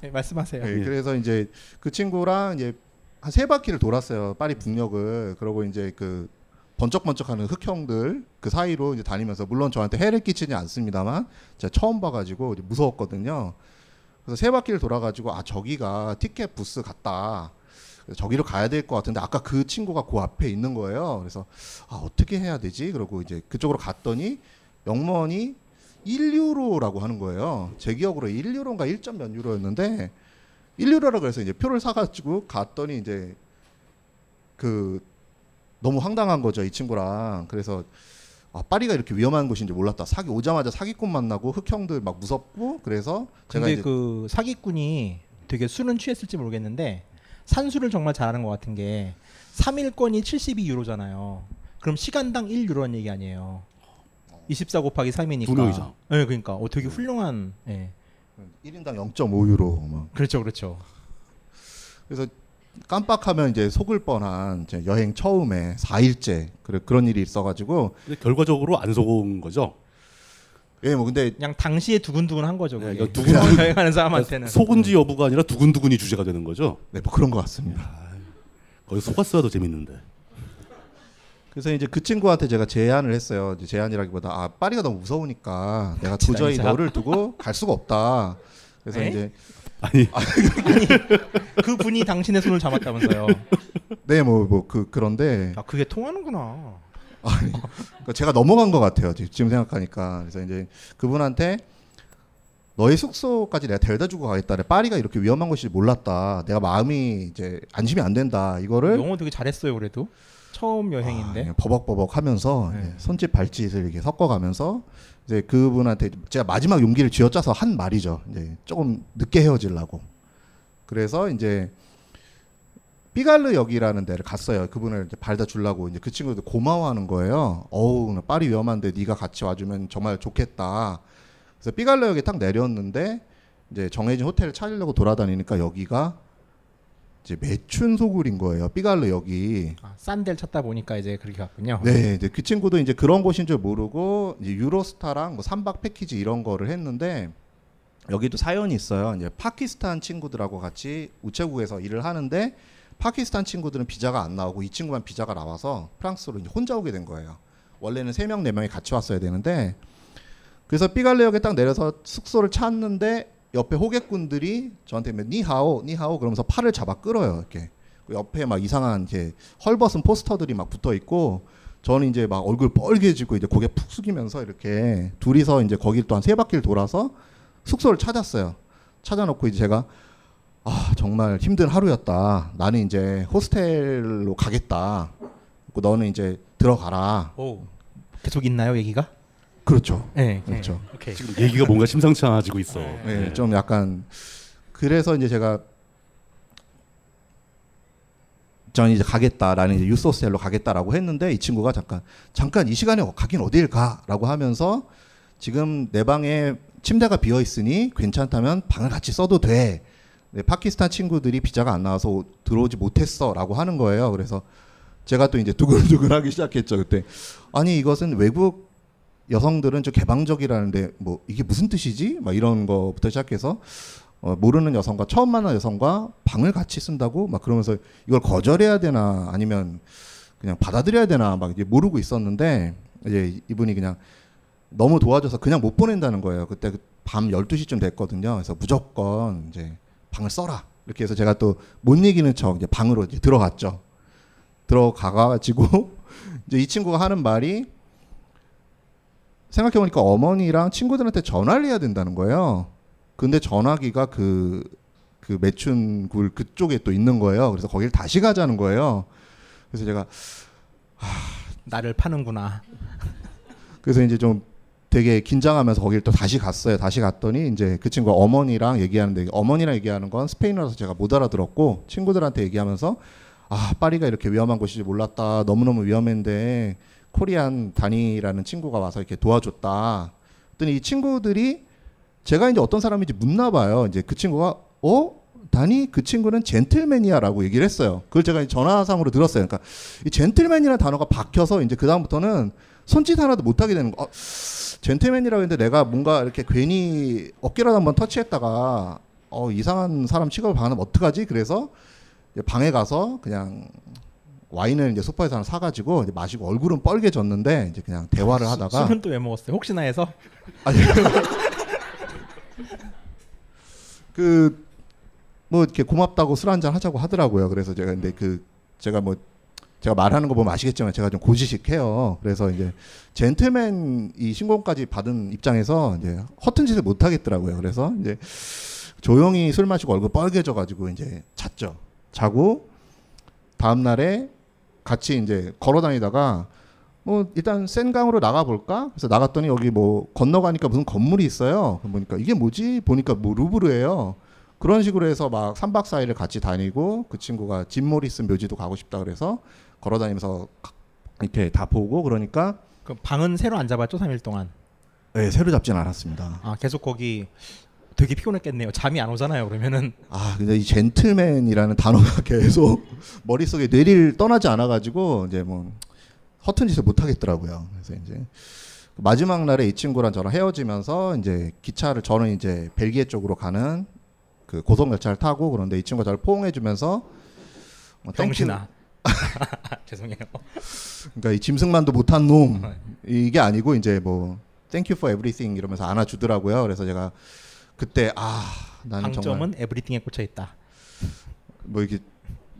[SPEAKER 8] 네, 말씀하세요.
[SPEAKER 9] 네, 그래서 이제 그 친구랑 이제 한 세 바퀴를 돌았어요. 파리 북녘을. 그러고 이제 그 번쩍번쩍하는 흑형들 그 사이로 이제 다니면서 물론 저한테 해를 끼치지 않습니다만 제가 처음 봐가지고 무서웠거든요. 그래서 세 바퀴를 돌아가지고 아 저기가 티켓 부스 같다. 저기로 가야 될 것 같은데 아까 그 친구가 그 앞에 있는 거예요. 그래서 아 어떻게 해야 되지? 그러고 이제 그쪽으로 갔더니 영문이 1유로라고 하는 거예요. 제 기억으로 1유로인가 1점 몇 유로였는데 1유로라 그래서 이제 표를 사가지고 갔더니 이제 그 너무 황당한 거죠 이 친구랑 그래서 아 파리가 이렇게 위험한 곳인지 몰랐다 사기 오자마자 사기꾼 만나고 흑형들 막 무섭고 그래서 제가
[SPEAKER 8] 근데
[SPEAKER 9] 이제
[SPEAKER 8] 그 사기꾼이 되게 술은 취했을지 모르겠는데 산수를 정말 잘하는 것 같은 게 3일권이 72유로잖아요. 그럼 시간당 1유로란 얘기 아니에요. 24 곱하기 3이니까.
[SPEAKER 7] 두 명이죠.
[SPEAKER 8] 네, 그러니까 어, 되게 훌륭한. 예.
[SPEAKER 9] 1인당 0.5유로 막
[SPEAKER 8] 그렇죠, 그렇죠.
[SPEAKER 9] 그래서 깜빡하면 이제 속을 뻔한 이제 여행 처음에 4일째 그래 그런 일이 있어가지고
[SPEAKER 7] 근데 결과적으로 안 속은 거죠.
[SPEAKER 9] 예, 뭐 근데
[SPEAKER 8] 그냥 당시에 두근두근한 거죠. 그게.
[SPEAKER 7] 그러니까 두근두근
[SPEAKER 8] 여행하는 사람한테는.
[SPEAKER 7] 속은지 여부가 아니라 두근두근이 주제가 되는 거죠.
[SPEAKER 9] 네, 뭐 그런 것 같습니다.
[SPEAKER 7] 거기 속았어야 더 재밌는데.
[SPEAKER 9] 그래서 이제 그 친구한테 제가 제안을 했어요. 이제 제안이라기보다 아 파리가 너무 무서우니까 내가
[SPEAKER 8] 같이
[SPEAKER 9] 도저히
[SPEAKER 8] 다니자.
[SPEAKER 9] 너를 두고 갈 수가 없다. 그래서
[SPEAKER 8] 에?
[SPEAKER 9] 이제
[SPEAKER 7] 아니
[SPEAKER 8] 아니 그 분이 당신의 손을 잡았다면서요.
[SPEAKER 9] 네, 뭐 뭐 그 그런데
[SPEAKER 8] 아 그게 통하는구나.
[SPEAKER 9] 아니, 그러니까 제가 넘어간 것 같아요. 지금 생각하니까 그래서 이제 그분한테 너의 숙소까지 내가 데려다 주고 가겠다. 파리가 이렇게 위험한 곳이 몰랐다. 내가 마음이 이제 안심이 안 된다. 이거를
[SPEAKER 8] 영어 되게 잘했어요 그래도. 처음 여행인데.
[SPEAKER 9] 그냥 버벅버벅 하면서 이제 손짓 발짓을 이렇게 섞어가면서 이제 그분한테 제가 마지막 용기를 쥐어짜서 한 말이죠. 이제 조금 늦게 헤어지려고. 그래서 이제 삐갈르 역이라는 데를 갔어요. 그분을 이제 발다 주려고 이제 그 친구도 고마워하는 거예요. 어우, 나 파리 위험한데 네가 같이 와주면 정말 좋겠다. 그래서 삐갈르 역에 딱 내렸는데 이제 정해진 호텔을 찾으려고 돌아다니니까 여기가 이제 매춘 소굴인 거예요. 삐갈르 역이.
[SPEAKER 8] 아, 싼 데를 찾다 보니까 이제 그렇게 갔군요.
[SPEAKER 9] 네, 이제 그 친구도 이제 그런 곳인 줄 모르고 이제 유로스타랑 뭐 3박 패키지 이런 거를 했는데 여기도 사연이 있어요. 이제 파키스탄 친구들하고 같이 우체국에서 일을 하는데 파키스탄 친구들은 비자가 안 나오고 이 친구만 비자가 나와서 프랑스로 이제 혼자 오게 된 거예요. 원래는 세 명 네 명이 같이 왔어야 되는데 그래서 삐갈레역에 딱 내려서 숙소를 찾는데 옆에 호객꾼들이 저한테 뭐 니하오 니하오 그러면서 팔을 잡아 끌어요 이렇게 그 옆에 막 이상한 이제 헐벗은 포스터들이 막 붙어 있고 저는 이제 막 얼굴 뻘개지고 이제 고개 푹 숙이면서 이렇게 둘이서 이제 거길 또 한 세 바퀴를 돌아서 숙소를 찾았어요. 찾아놓고 이제 제가 아 정말 힘든 하루였다. 나는 이제 호스텔로 가겠다. 그리고 너는 이제 들어가라.
[SPEAKER 8] 오. 계속 있나요 얘기가?
[SPEAKER 9] 그렇죠.
[SPEAKER 8] 네.
[SPEAKER 9] 그렇죠.
[SPEAKER 8] 오케이.
[SPEAKER 7] 지금 얘기가 뭔가 심상치 않아지고 있어.
[SPEAKER 9] 네, 좀 약간 그래서 이제 제가 저는 이제 가겠다라는 이제 유소스텔로 가겠다라고 했는데 이 친구가 잠깐 잠깐 이 시간에 가긴 어딜 가라고 하면서 지금 내 방에 침대가 비어 있으니 괜찮다면 방을 같이 써도 돼. 네, 파키스탄 친구들이 비자가 안 나와서 오- 들어오지 못했어라고 하는 거예요. 그래서 제가 또 이제 두근두근하기 시작했죠 그때. 아니 이것은 외국 여성들은 좀 개방적이라는데 뭐 이게 무슨 뜻이지? 막 이런 거부터 시작해서 어, 모르는 여성과 처음 만난 여성과 방을 같이 쓴다고 막 그러면서 이걸 거절해야 되나 아니면 그냥 받아들여야 되나 막 이제 모르고 있었는데 이제 이분이 그냥 너무 도와줘서 그냥 못 보낸다는 거예요. 그때 밤 12시쯤 됐거든요. 그래서 무조건 이제 방을 써라. 이렇게 해서 제가 또 못 이기는 척 이제 방으로 이제 들어갔죠. 들어가가지고 이제 이 친구가 하는 말이 생각해보니까 어머니랑 친구들한테 전화를 해야 된다는 거예요. 근데 전화기가 그, 그 매춘굴 그쪽에 또 있는 거예요. 그래서 거기를 다시 가자는 거예요. 그래서 제가
[SPEAKER 8] 나를 파는구나.
[SPEAKER 9] 그래서 이제 좀 되게 긴장하면서 거기를 또 다시 갔어요. 다시 갔더니 이제 그 친구가 어머니랑 얘기하는데 어머니랑 얘기하는 건 스페인어라서 제가 못 알아들었고 친구들한테 얘기하면서 아 파리가 이렇게 위험한 곳인지 몰랐다. 너무너무 위험했는데 코리안 다니라는 친구가 와서 이렇게 도와줬다. 그랬더니 이 친구들이 제가 이제 어떤 사람인지 묻나 봐요. 이제 그 친구가 어? 다니 그 친구는 젠틀맨이야라고 얘기를 했어요. 그걸 제가 전화상으로 들었어요. 그러니까 이 젠틀맨이라는 단어가 박혀서 이제 그 다음부터는 손짓 하나도 못 하게 되는 거. 어, 젠틀맨이라고 했는데 내가 뭔가 이렇게 괜히 어깨라도 한번 터치했다가 어 이상한 사람 취급을 받으면 어떡하지? 그래서 방에 가서 그냥 와인을 이제 소파에서 하나 사가지고 이제 마시고 얼굴은 뻘개졌는데 이제 그냥 대화를 하다가
[SPEAKER 8] 술은 또 왜 먹었어요? 혹시나 해서?
[SPEAKER 9] 아니 그뭐 이렇게 고맙다고 술 한잔 하자고 하더라고요. 그래서 제가 근데 그 제가 뭐 제가 말하는 거 보면 아시겠지만 제가 좀 고지식해요. 그래서 이제 젠틀맨 이 신공까지 받은 입장에서 이제 허튼 짓을 못 하겠더라고요. 그래서 이제 조용히 술 마시고 얼굴 빨개져 가지고 이제 잤죠. 자고 다음 날에 같이 이제 걸어 다니다가 뭐 일단 센강으로 나가 볼까? 그래서 나갔더니 여기 뭐 건너가니까 무슨 건물이 있어요. 보니까 이게 뭐지? 보니까 뭐 루브르예요. 그런 식으로 해서 막 3박 4일을 같이 다니고 그 친구가 짐 모리슨 묘지도 가고 싶다 그래서 걸어 다니면서 이렇게 다 보고 그러니까
[SPEAKER 8] 그 방은 새로 안 잡았죠? 3일 동안.
[SPEAKER 9] 네, 새로 잡진 않았습니다.
[SPEAKER 8] 아, 계속 거기 되게 피곤했겠네요. 잠이 안 오잖아요. 그러면은
[SPEAKER 9] 아, 근데 이 젠틀맨이라는 단어가 계속 머릿속에 뇌리를 떠나지 않아 가지고 이제 뭐 허튼 짓을 못 하겠더라고요. 그래서 이제 마지막 날에 이 친구랑 저랑 헤어지면서 이제 기차를 저는 이제 벨기에 쪽으로 가는 그 고속 열차를 타고 그런데 이 친구가 저를 포옹해 주면서 어,
[SPEAKER 8] 병신아. 죄송해요.
[SPEAKER 9] 그러니까 이 짐승만도 못한 놈 이게 아니고 이제 뭐 Thank you for everything 이러면서 안아주더라고요. 그래서 제가 그때 아 나는
[SPEAKER 8] 방점은
[SPEAKER 9] 정말
[SPEAKER 8] 에브리띵에 꽂혀 있다.
[SPEAKER 9] 뭐 이렇게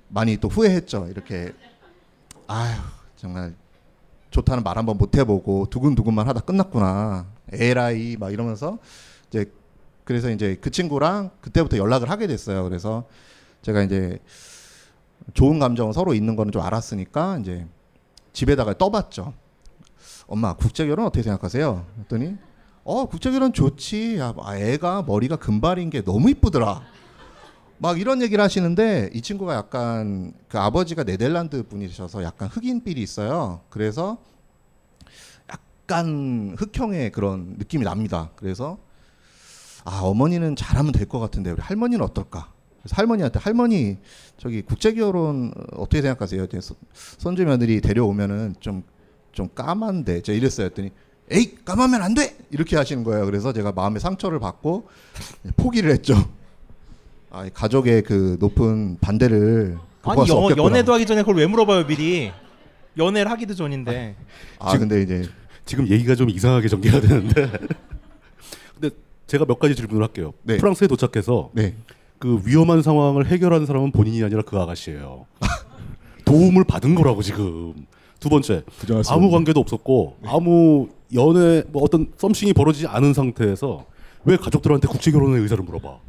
[SPEAKER 9] 많이 또 후회했죠. 이렇게 아휴 정말 좋다는 말 한번 못 해보고 두근두근만 하다 끝났구나. 에라이 막 이러면서 이제 그래서 이제 그 친구랑 그때부터 연락을 하게 됐어요. 그래서 제가 이제 좋은 감정은 서로 있는 거는 좀 알았으니까 이제 집에다가 떠봤죠. 엄마 국제 결혼 어떻게 생각하세요? 했더니 어 국제 결혼 좋지. 야, 아, 애가 머리가 금발인 게 너무 이쁘더라. 막 이런 얘기를 하시는데 이 친구가 약간 그 아버지가 네덜란드 분이셔서 약간 흑인삘이 있어요. 그래서 약간 흑형의 그런 느낌이 납니다. 그래서 아 어머니는 잘하면 될 것 같은데 우리 할머니는 어떨까? 그래서 할머니한테 할머니 저기 국제 결혼 어떻게 생각하세요? 그래서 손주 며느리 데려오면은 좀 좀 까만데 제가 이랬어요. 했더니 에이 까마면 안 돼 이렇게 하시는 거예요. 그래서 제가 마음의 상처를 받고 포기를 했죠. 아, 이 가족의 그 높은 반대를
[SPEAKER 8] 아니
[SPEAKER 9] 수
[SPEAKER 8] 여. 연애도 하기 전에 그걸 왜 물어봐요 미리? 연애를 하기도 전인데.
[SPEAKER 9] 아 근데 이제
[SPEAKER 7] 지금 얘기가 좀 이상하게 전개가 되는데 근데 제가 몇 가지 질문을 할게요.
[SPEAKER 9] 네.
[SPEAKER 7] 프랑스에 도착해서 그 위험한 상황을 해결하는 사람은 본인이 아니라 그 아가씨예요. 도움을 받은 거라고 지금. 두 번째 아무. 관계도 없었고 아무 연애 뭐 어떤 썸씽이 벌어지지 않은 상태에서 왜 가족들한테 국제 결혼의 의사를 물어봐?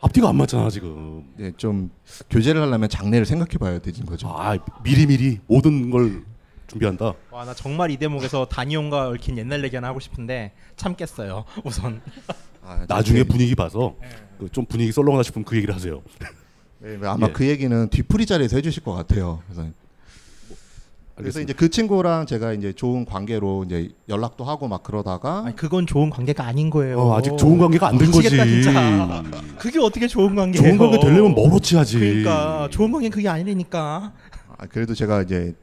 [SPEAKER 7] 앞뒤가 안 맞잖아 지금.
[SPEAKER 9] 네, 좀 교제를 하려면 장래를 생각해봐야 되는 거죠.
[SPEAKER 7] 아 미리 미리 모든 걸 준비한다.
[SPEAKER 8] 와 나 정말 이 대목에서 다니온과 얽힌 옛날 얘기 하나 하고 싶은데 참겠어요. 우선.
[SPEAKER 9] 아,
[SPEAKER 7] 나중에 분위기 봐서 그 좀 분위기 썰렁하다 싶으면 그 얘기를 하세요.
[SPEAKER 9] 네, 아마
[SPEAKER 7] 예.
[SPEAKER 9] 그 얘기는 뒤풀이 자리에서 해주실 것 같아요. 그래서 그래서 이제 그 친구랑 제가 이제 좋은 관계로 이제 연락도 하고 막 그러다가
[SPEAKER 8] 아니, 그건 좋은 관계가 아닌 거예요.
[SPEAKER 7] 어, 아직 좋은 관계가 안 된 거지.
[SPEAKER 8] 진짜. 그게 어떻게 좋은 관계예요?
[SPEAKER 7] 좋은 관계 되려면 멀었지 하지.
[SPEAKER 8] 그러니까 좋은 관계 는 그게 아니라니까.
[SPEAKER 9] 아, 그래도 제가 이제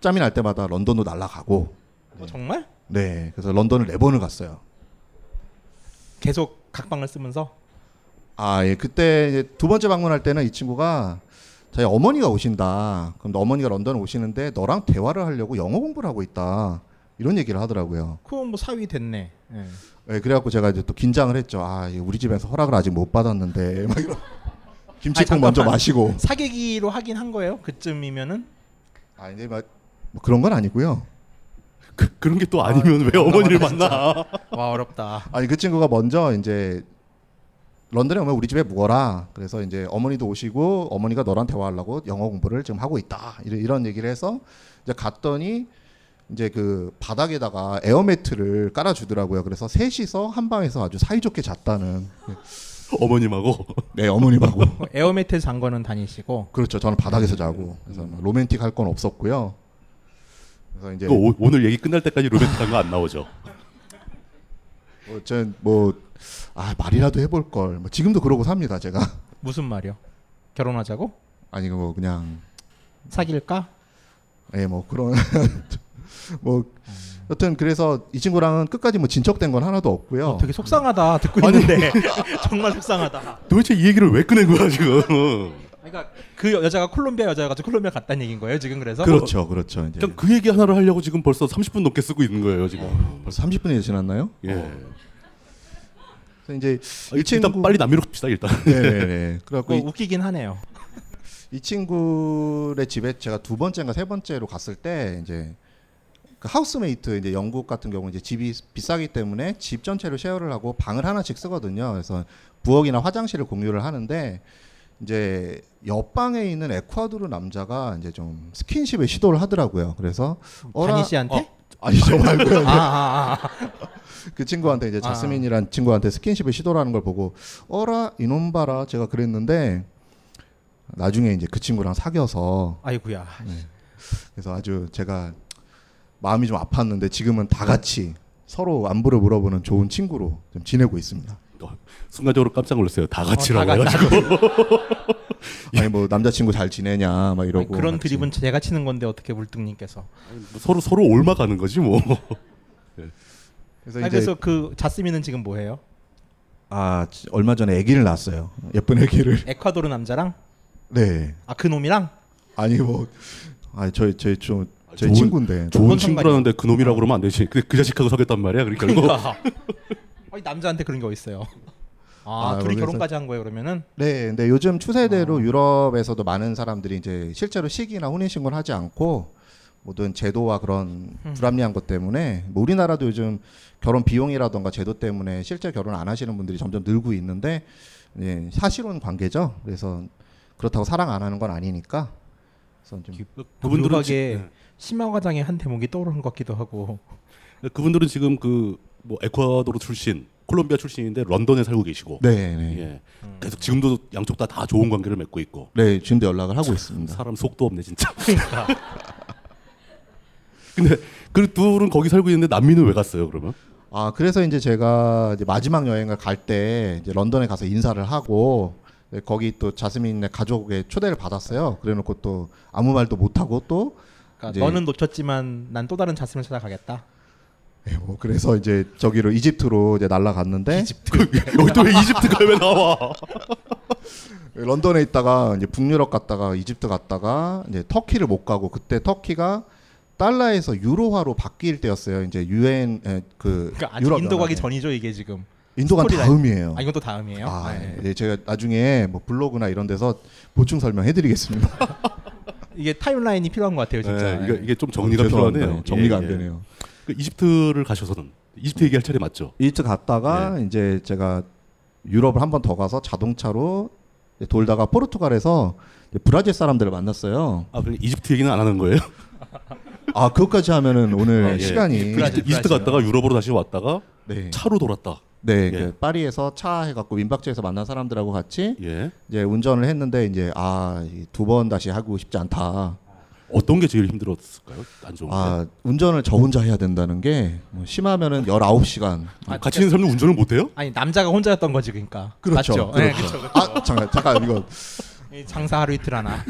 [SPEAKER 9] 짬이 날 때마다 런던도 날아가고
[SPEAKER 8] 어, 정말?
[SPEAKER 9] 네 그래서 런던을 네 번을 갔어요.
[SPEAKER 8] 계속 각방을 쓰면서
[SPEAKER 9] 아, 예. 그때 두 번째 방문할 때는 이 친구가 자기 어머니가 오신다. 그럼 너 어머니가 런던 오시는데 너랑 대화를 하려고 영어 공부를 하고 있다. 이런 얘기를 하더라고요.
[SPEAKER 8] 그건 뭐 사위 됐네. 예.
[SPEAKER 9] 예, 그래갖고 제가 이제 또 긴장을 했죠. 아, 이 우리 집에서 허락을 아직 못 받았는데. 막 이런. 김치국 먼저
[SPEAKER 8] 잠깐만.
[SPEAKER 9] 마시고.
[SPEAKER 8] 사계기로 하긴 한 거예요. 그쯤이면은
[SPEAKER 9] 아, 이제 막 뭐 그런 건 아니고요.
[SPEAKER 7] 그, 그런 게 또 아니면 왜 어머니를 만나?
[SPEAKER 8] 와 어렵다.
[SPEAKER 9] 아니 그 친구가 먼저 이제 런던에 오면 우리 집에 묵어라. 그래서 이제 어머니도 오시고 어머니가 너랑 대화하려고 영어 공부를 지금 하고 있다. 이런, 이런 얘기를 해서 이제 갔더니 이제 그 바닥에다가 에어매트를 깔아주더라고요. 그래서 셋이서 한 방에서 아주 사이좋게 잤다는.
[SPEAKER 7] 어머님하고.
[SPEAKER 9] 네, 어머님하고.
[SPEAKER 8] 에어매트 잔 거는 어머니시고.
[SPEAKER 9] 그렇죠. 저는 바닥에서 자고. 그래서 뭐 로맨틱 할 건 없었고요. 그래서 이제
[SPEAKER 7] 그 오, 오늘 얘기 끝날 때까지 로맨틱한 거 안 나오죠.
[SPEAKER 9] 뭐, 전뭐 아, 말이라도 해볼 걸. 뭐 지금도 그러고 삽니다, 제가.
[SPEAKER 8] 무슨 말이요? 결혼하자고?
[SPEAKER 9] 아니 뭐 그냥
[SPEAKER 8] 사귈까?
[SPEAKER 9] 예, 뭐 그런 뭐 여튼 그래서 이 친구랑은 끝까지 뭐 진척된 건 하나도 없고요.
[SPEAKER 8] 어, 되게 속상하다 듣고 있는데 정말 속상하다.
[SPEAKER 7] 도대체 이 얘기를 왜 꺼낸 거야 지금?
[SPEAKER 8] 그러니까 그 여자가 콜롬비아 여자가지고 콜롬비아 갔다는 얘기인 거예요 지금 그래서?
[SPEAKER 9] 그렇죠, 그렇죠. 이제
[SPEAKER 7] 그냥 그 얘기 하나를 하려고 지금 벌써 30분 넘게 쓰고 있는 거예요 지금.
[SPEAKER 9] 벌써 30분이 지났나요?
[SPEAKER 7] 예.
[SPEAKER 9] 그래서 이제
[SPEAKER 7] 아, 일단 빨리 남미로 갑시다 일단.
[SPEAKER 9] 네네네. 그래갖고
[SPEAKER 8] 어,
[SPEAKER 9] 이-
[SPEAKER 8] 웃기긴 하네요.
[SPEAKER 9] 이 친구의 집에 제가 두 번째인가 세 번째로 갔을 때 이제 그 housemate 이제 영국 같은 경우 이제 집이 비싸기 때문에 집 전체를 share를 하고 방을 하나씩 쓰거든요. 그래서 부엌이나 화장실을 공유를 하는데 이제 옆방에 있는 에콰도르 남자가 이제 좀 스킨십에 시도를 하더라고요. 그래서
[SPEAKER 8] 다니 씨한테?
[SPEAKER 9] 어, 아니죠 말고요.
[SPEAKER 8] 아, 아, 아.
[SPEAKER 9] 그 친구한테 이제
[SPEAKER 8] 아.
[SPEAKER 9] 자스민이란 친구한테 스킨십을 시도를 하는 걸 보고 어라 이놈 봐라 제가 그랬는데 나중에 이제 그 친구랑 사귀어서
[SPEAKER 8] 아이구야.
[SPEAKER 9] 네. 그래서 아주 제가 마음이 좀 아팠는데 지금은 다 같이 서로 안부를 물어보는 좋은 친구로 좀 지내고 있습니다.
[SPEAKER 7] 순간적으로 깜짝 놀랐어요. 다 같이라고
[SPEAKER 9] 다 같이.
[SPEAKER 7] 해가지고.
[SPEAKER 9] 아니 뭐 남자친구 잘 지내냐 막 이러고
[SPEAKER 8] 그런
[SPEAKER 9] 같이.
[SPEAKER 8] 드립은 제가 치는 건데 어떻게 물뚱님께서?
[SPEAKER 7] 서로 서로 옮아가는 거지 뭐.
[SPEAKER 9] 그래서
[SPEAKER 8] 아니,
[SPEAKER 9] 이제
[SPEAKER 8] 그래서 그 자스민은 지금 뭐해요?
[SPEAKER 9] 아 지- 얼마 전에 아기를 낳았어요. 예쁜 아기를.
[SPEAKER 8] 에콰도르 남자랑?
[SPEAKER 9] 네.
[SPEAKER 8] 아 그 놈이랑?
[SPEAKER 9] 아니 뭐 아니 저희 저희 좀 저희
[SPEAKER 7] 좋은-
[SPEAKER 9] 친구인데
[SPEAKER 7] 좋은 친구라는데 그 놈이라고 그러면 안 되지. 근데 그 자식하고 사귀었단 말이야. 그러니까.
[SPEAKER 8] 그러니까. 남자한테 그런 게 어딨어요? 아,
[SPEAKER 9] 아,
[SPEAKER 8] 둘이
[SPEAKER 9] 그래서-
[SPEAKER 8] 결혼까지 한 거예요 그러면은?
[SPEAKER 9] 네, 근데 요즘 추세대로
[SPEAKER 8] 아.
[SPEAKER 9] 유럽에서도 많은 사람들이 이제 실제로 식이나 혼인 신고를 하지 않고 모든 제도와 그런
[SPEAKER 8] 음.
[SPEAKER 9] 불합리한 것 때문에 뭐 우리나라도 요즘 결혼 비용이라던가 제도 때문에 실제 결혼 안 하시는 분들이 점점 늘고 있는데 예, 사실혼 관계죠. 그래서 그렇다고 사랑 안 하는 건 아니니까. 그래서 좀
[SPEAKER 7] 그분들은
[SPEAKER 8] 게
[SPEAKER 7] 지-
[SPEAKER 8] 심화 과장의 한 대목이 떠오르는 것 같기도 하고.
[SPEAKER 7] 그분들은 지금 그 뭐 에콰도르 출신, 콜롬비아 출신인데 런던에 살고 계시고.
[SPEAKER 9] 네, 네.
[SPEAKER 7] 예. 그래서 지금도 양쪽 다 다 좋은 관계를 맺고 있고.
[SPEAKER 9] 네, 지금도 연락을 하고 있습니다.
[SPEAKER 7] 사람 속도 없네 진짜.
[SPEAKER 8] 그러니까.
[SPEAKER 7] 근데 그 둘은 거기 살고 있는데 남미는 왜 갔어요 그러면?
[SPEAKER 9] 아 그래서 이제 제가 이제 마지막 여행을 갈 때 이제 런던에 가서 인사를 하고 네, 거기 또 자스민의 가족의 초대를 받았어요. 그래놓고 또 아무 말도 못 하고 또
[SPEAKER 8] 그러니까
[SPEAKER 9] 이제
[SPEAKER 8] 너는 놓쳤지만 난 또 다른 자스민을 찾아가겠다.
[SPEAKER 9] 네, 뭐 그래서 이제 저기로 이집트로 이제 날아갔는데
[SPEAKER 7] 여기 또왜 이집트가 왜 나와?
[SPEAKER 9] 런던에 있다가 이제 북유럽 갔다가 이집트 갔다가 이제 터키를 못 가고 그때 터키가 달러에서 유로화로 바뀔 때였어요. 이제 유엔 그
[SPEAKER 8] 그러니까
[SPEAKER 9] 유럽
[SPEAKER 8] 인도 가기. 전이죠 이게 지금.
[SPEAKER 9] 인도가. 다음이에요.
[SPEAKER 8] 아 이건 또 다음이에요.
[SPEAKER 9] 아,
[SPEAKER 8] 네.
[SPEAKER 9] 네, 제가 나중에 뭐 블로그나 이런 데서 보충 설명해드리겠습니다.
[SPEAKER 8] 이게 타임라인이 필요한 것 같아요 진짜.
[SPEAKER 7] 네, 이게, 이게 좀 정리가
[SPEAKER 9] 어.
[SPEAKER 7] 필요하네요.
[SPEAKER 9] 정리가
[SPEAKER 7] 예,
[SPEAKER 9] 안
[SPEAKER 7] 예.
[SPEAKER 9] 되네요.
[SPEAKER 7] 그 이집트를 가셔서는 이집트 얘기할 차례 맞죠?
[SPEAKER 9] 이집트 갔다가 이제 제가 유럽을 한 번 더 가서 자동차로 돌다가 포르투갈에서 브라질 사람들을 만났어요.
[SPEAKER 7] 아, 그럼 이집트 얘기는 안 하는 거예요?
[SPEAKER 9] 아 그것까지 하면은 오늘
[SPEAKER 7] 아, 예.
[SPEAKER 9] 시간이
[SPEAKER 7] 이집트, 이집트 갔다가 유럽으로 다시 왔다가
[SPEAKER 9] 네.
[SPEAKER 7] 차로 돌았다.
[SPEAKER 9] 네,
[SPEAKER 7] 예.
[SPEAKER 9] 그 파리에서 차 해갖고 민박집에서 만난 사람들하고 같이
[SPEAKER 7] 예.
[SPEAKER 9] 이제 운전을 했는데 이제 아 두 번 다시 하고 싶지 않다.
[SPEAKER 7] 어떤 게 제일 힘들었을까요? 안 좋은 게?
[SPEAKER 9] 아 운전을 저 혼자 해야 된다는 게뭐 심하면은 19시간
[SPEAKER 8] 아,
[SPEAKER 7] 같이 있는 사람은 운전을 못 해요?
[SPEAKER 8] 아니 남자가 혼자였던 거지 그러니까.
[SPEAKER 9] 그렇죠.
[SPEAKER 8] 맞죠?
[SPEAKER 9] 그렇죠.
[SPEAKER 8] 네, 그렇죠. 그렇죠.
[SPEAKER 9] 아 잠깐 잠깐 이거
[SPEAKER 8] 이 장사 하루 이틀 하나.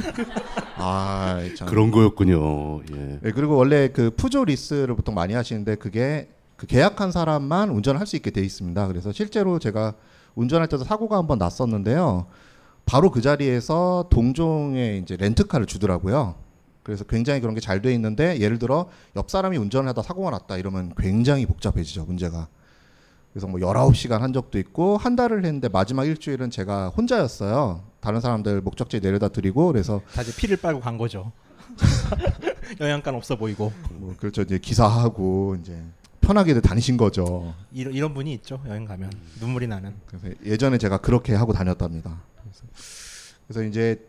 [SPEAKER 9] 아 참.
[SPEAKER 7] 그런 거였군요. 예.
[SPEAKER 9] 네, 그리고 원래 그 푸조 리스를 보통 많이 하시는데 그게 그 계약한 사람만 운전을 할 수 있게 돼 있습니다. 그래서 실제로 제가 운전할 때도 사고가 한번 났었는데요. 바로 그 자리에서 동종의 이제 렌트카를 주더라고요. 그래서 굉장히 그런 게 잘 돼 있는데 예를 들어 옆 사람이 운전을 하다 사고가 났다 이러면 굉장히 복잡해지죠 문제가. 그래서 뭐 19시간 한 적도 있고 한 달을 했는데 마지막 일주일은 제가 혼자였어요. 다른 사람들 목적지에 내려다 드리고 그래서
[SPEAKER 8] 다 이제 피를 빨고 간 거죠. 영양간 없어 보이고.
[SPEAKER 9] 뭐 그렇죠 이제 기사하고 이제 편하게 다니신 거죠.
[SPEAKER 8] 이런, 이런 분이 있죠 여행 가면 눈물이 나는.
[SPEAKER 9] 그래서 예전에 제가 그렇게 하고 다녔답니다. 그래서, 그래서 이제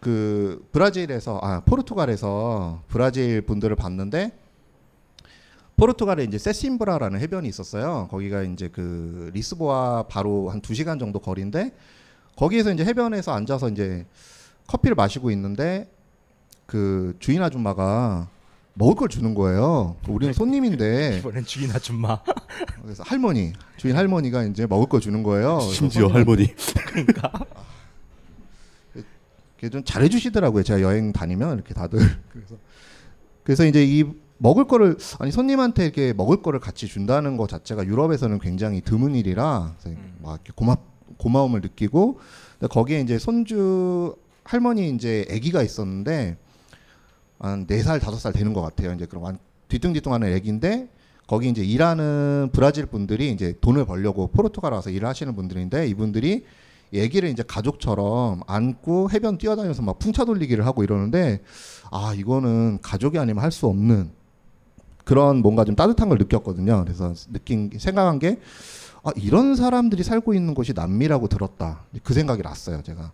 [SPEAKER 9] 그 브라질에서 아 포르투갈에서 브라질 분들을 봤는데 포르투갈에 이제 세심브라라는 해변이 있었어요. 거기가 이제 그 리스보아 바로 한 2시간 정도 거리인데 거기에서 이제 해변에서 앉아서 이제 커피를 마시고 있는데 그 주인 아줌마가 먹을 걸 주는 거예요. 우리는 손님인데
[SPEAKER 8] 이번엔 주인 아줌마.
[SPEAKER 9] 그래서 할머니, 주인 할머니가 이제 먹을 거 주는 거예요.
[SPEAKER 7] 심지어 할머니.
[SPEAKER 8] 그러니까.
[SPEAKER 9] 좀 잘해주시더라고요. 제가 여행 다니면 이렇게 다들 그래서 그래서 이제 이 먹을 거를 아니 손님한테 이렇게 먹을 거를 같이 준다는 것 자체가 유럽에서는 굉장히 드문 일이라 그래서 막 이렇게 고마 고마움을 느끼고 거기에 이제 손주 할머니 이제 아기가 있었는데 한 네 살 다섯 살 되는 것 같아요. 이제 그런 완- 뒤뚱뒤뚱하는 아기인데 거기 이제 일하는 브라질 분들이 이제 돈을 벌려고 포르투갈 와서 일을 하시는 분들인데 이분들이 얘기를 이제 가족처럼 안고 해변 뛰어다니면서 막 풍차 돌리기를 하고 이러는데 아 이거는 가족이 아니면 할 수 없는 그런 뭔가 좀 따뜻한 걸 느꼈거든요. 그래서 느낀 생각한 게 아, 이런 사람들이 살고 있는 곳이 남미라고 들었다. 그 생각이 났어요, 제가.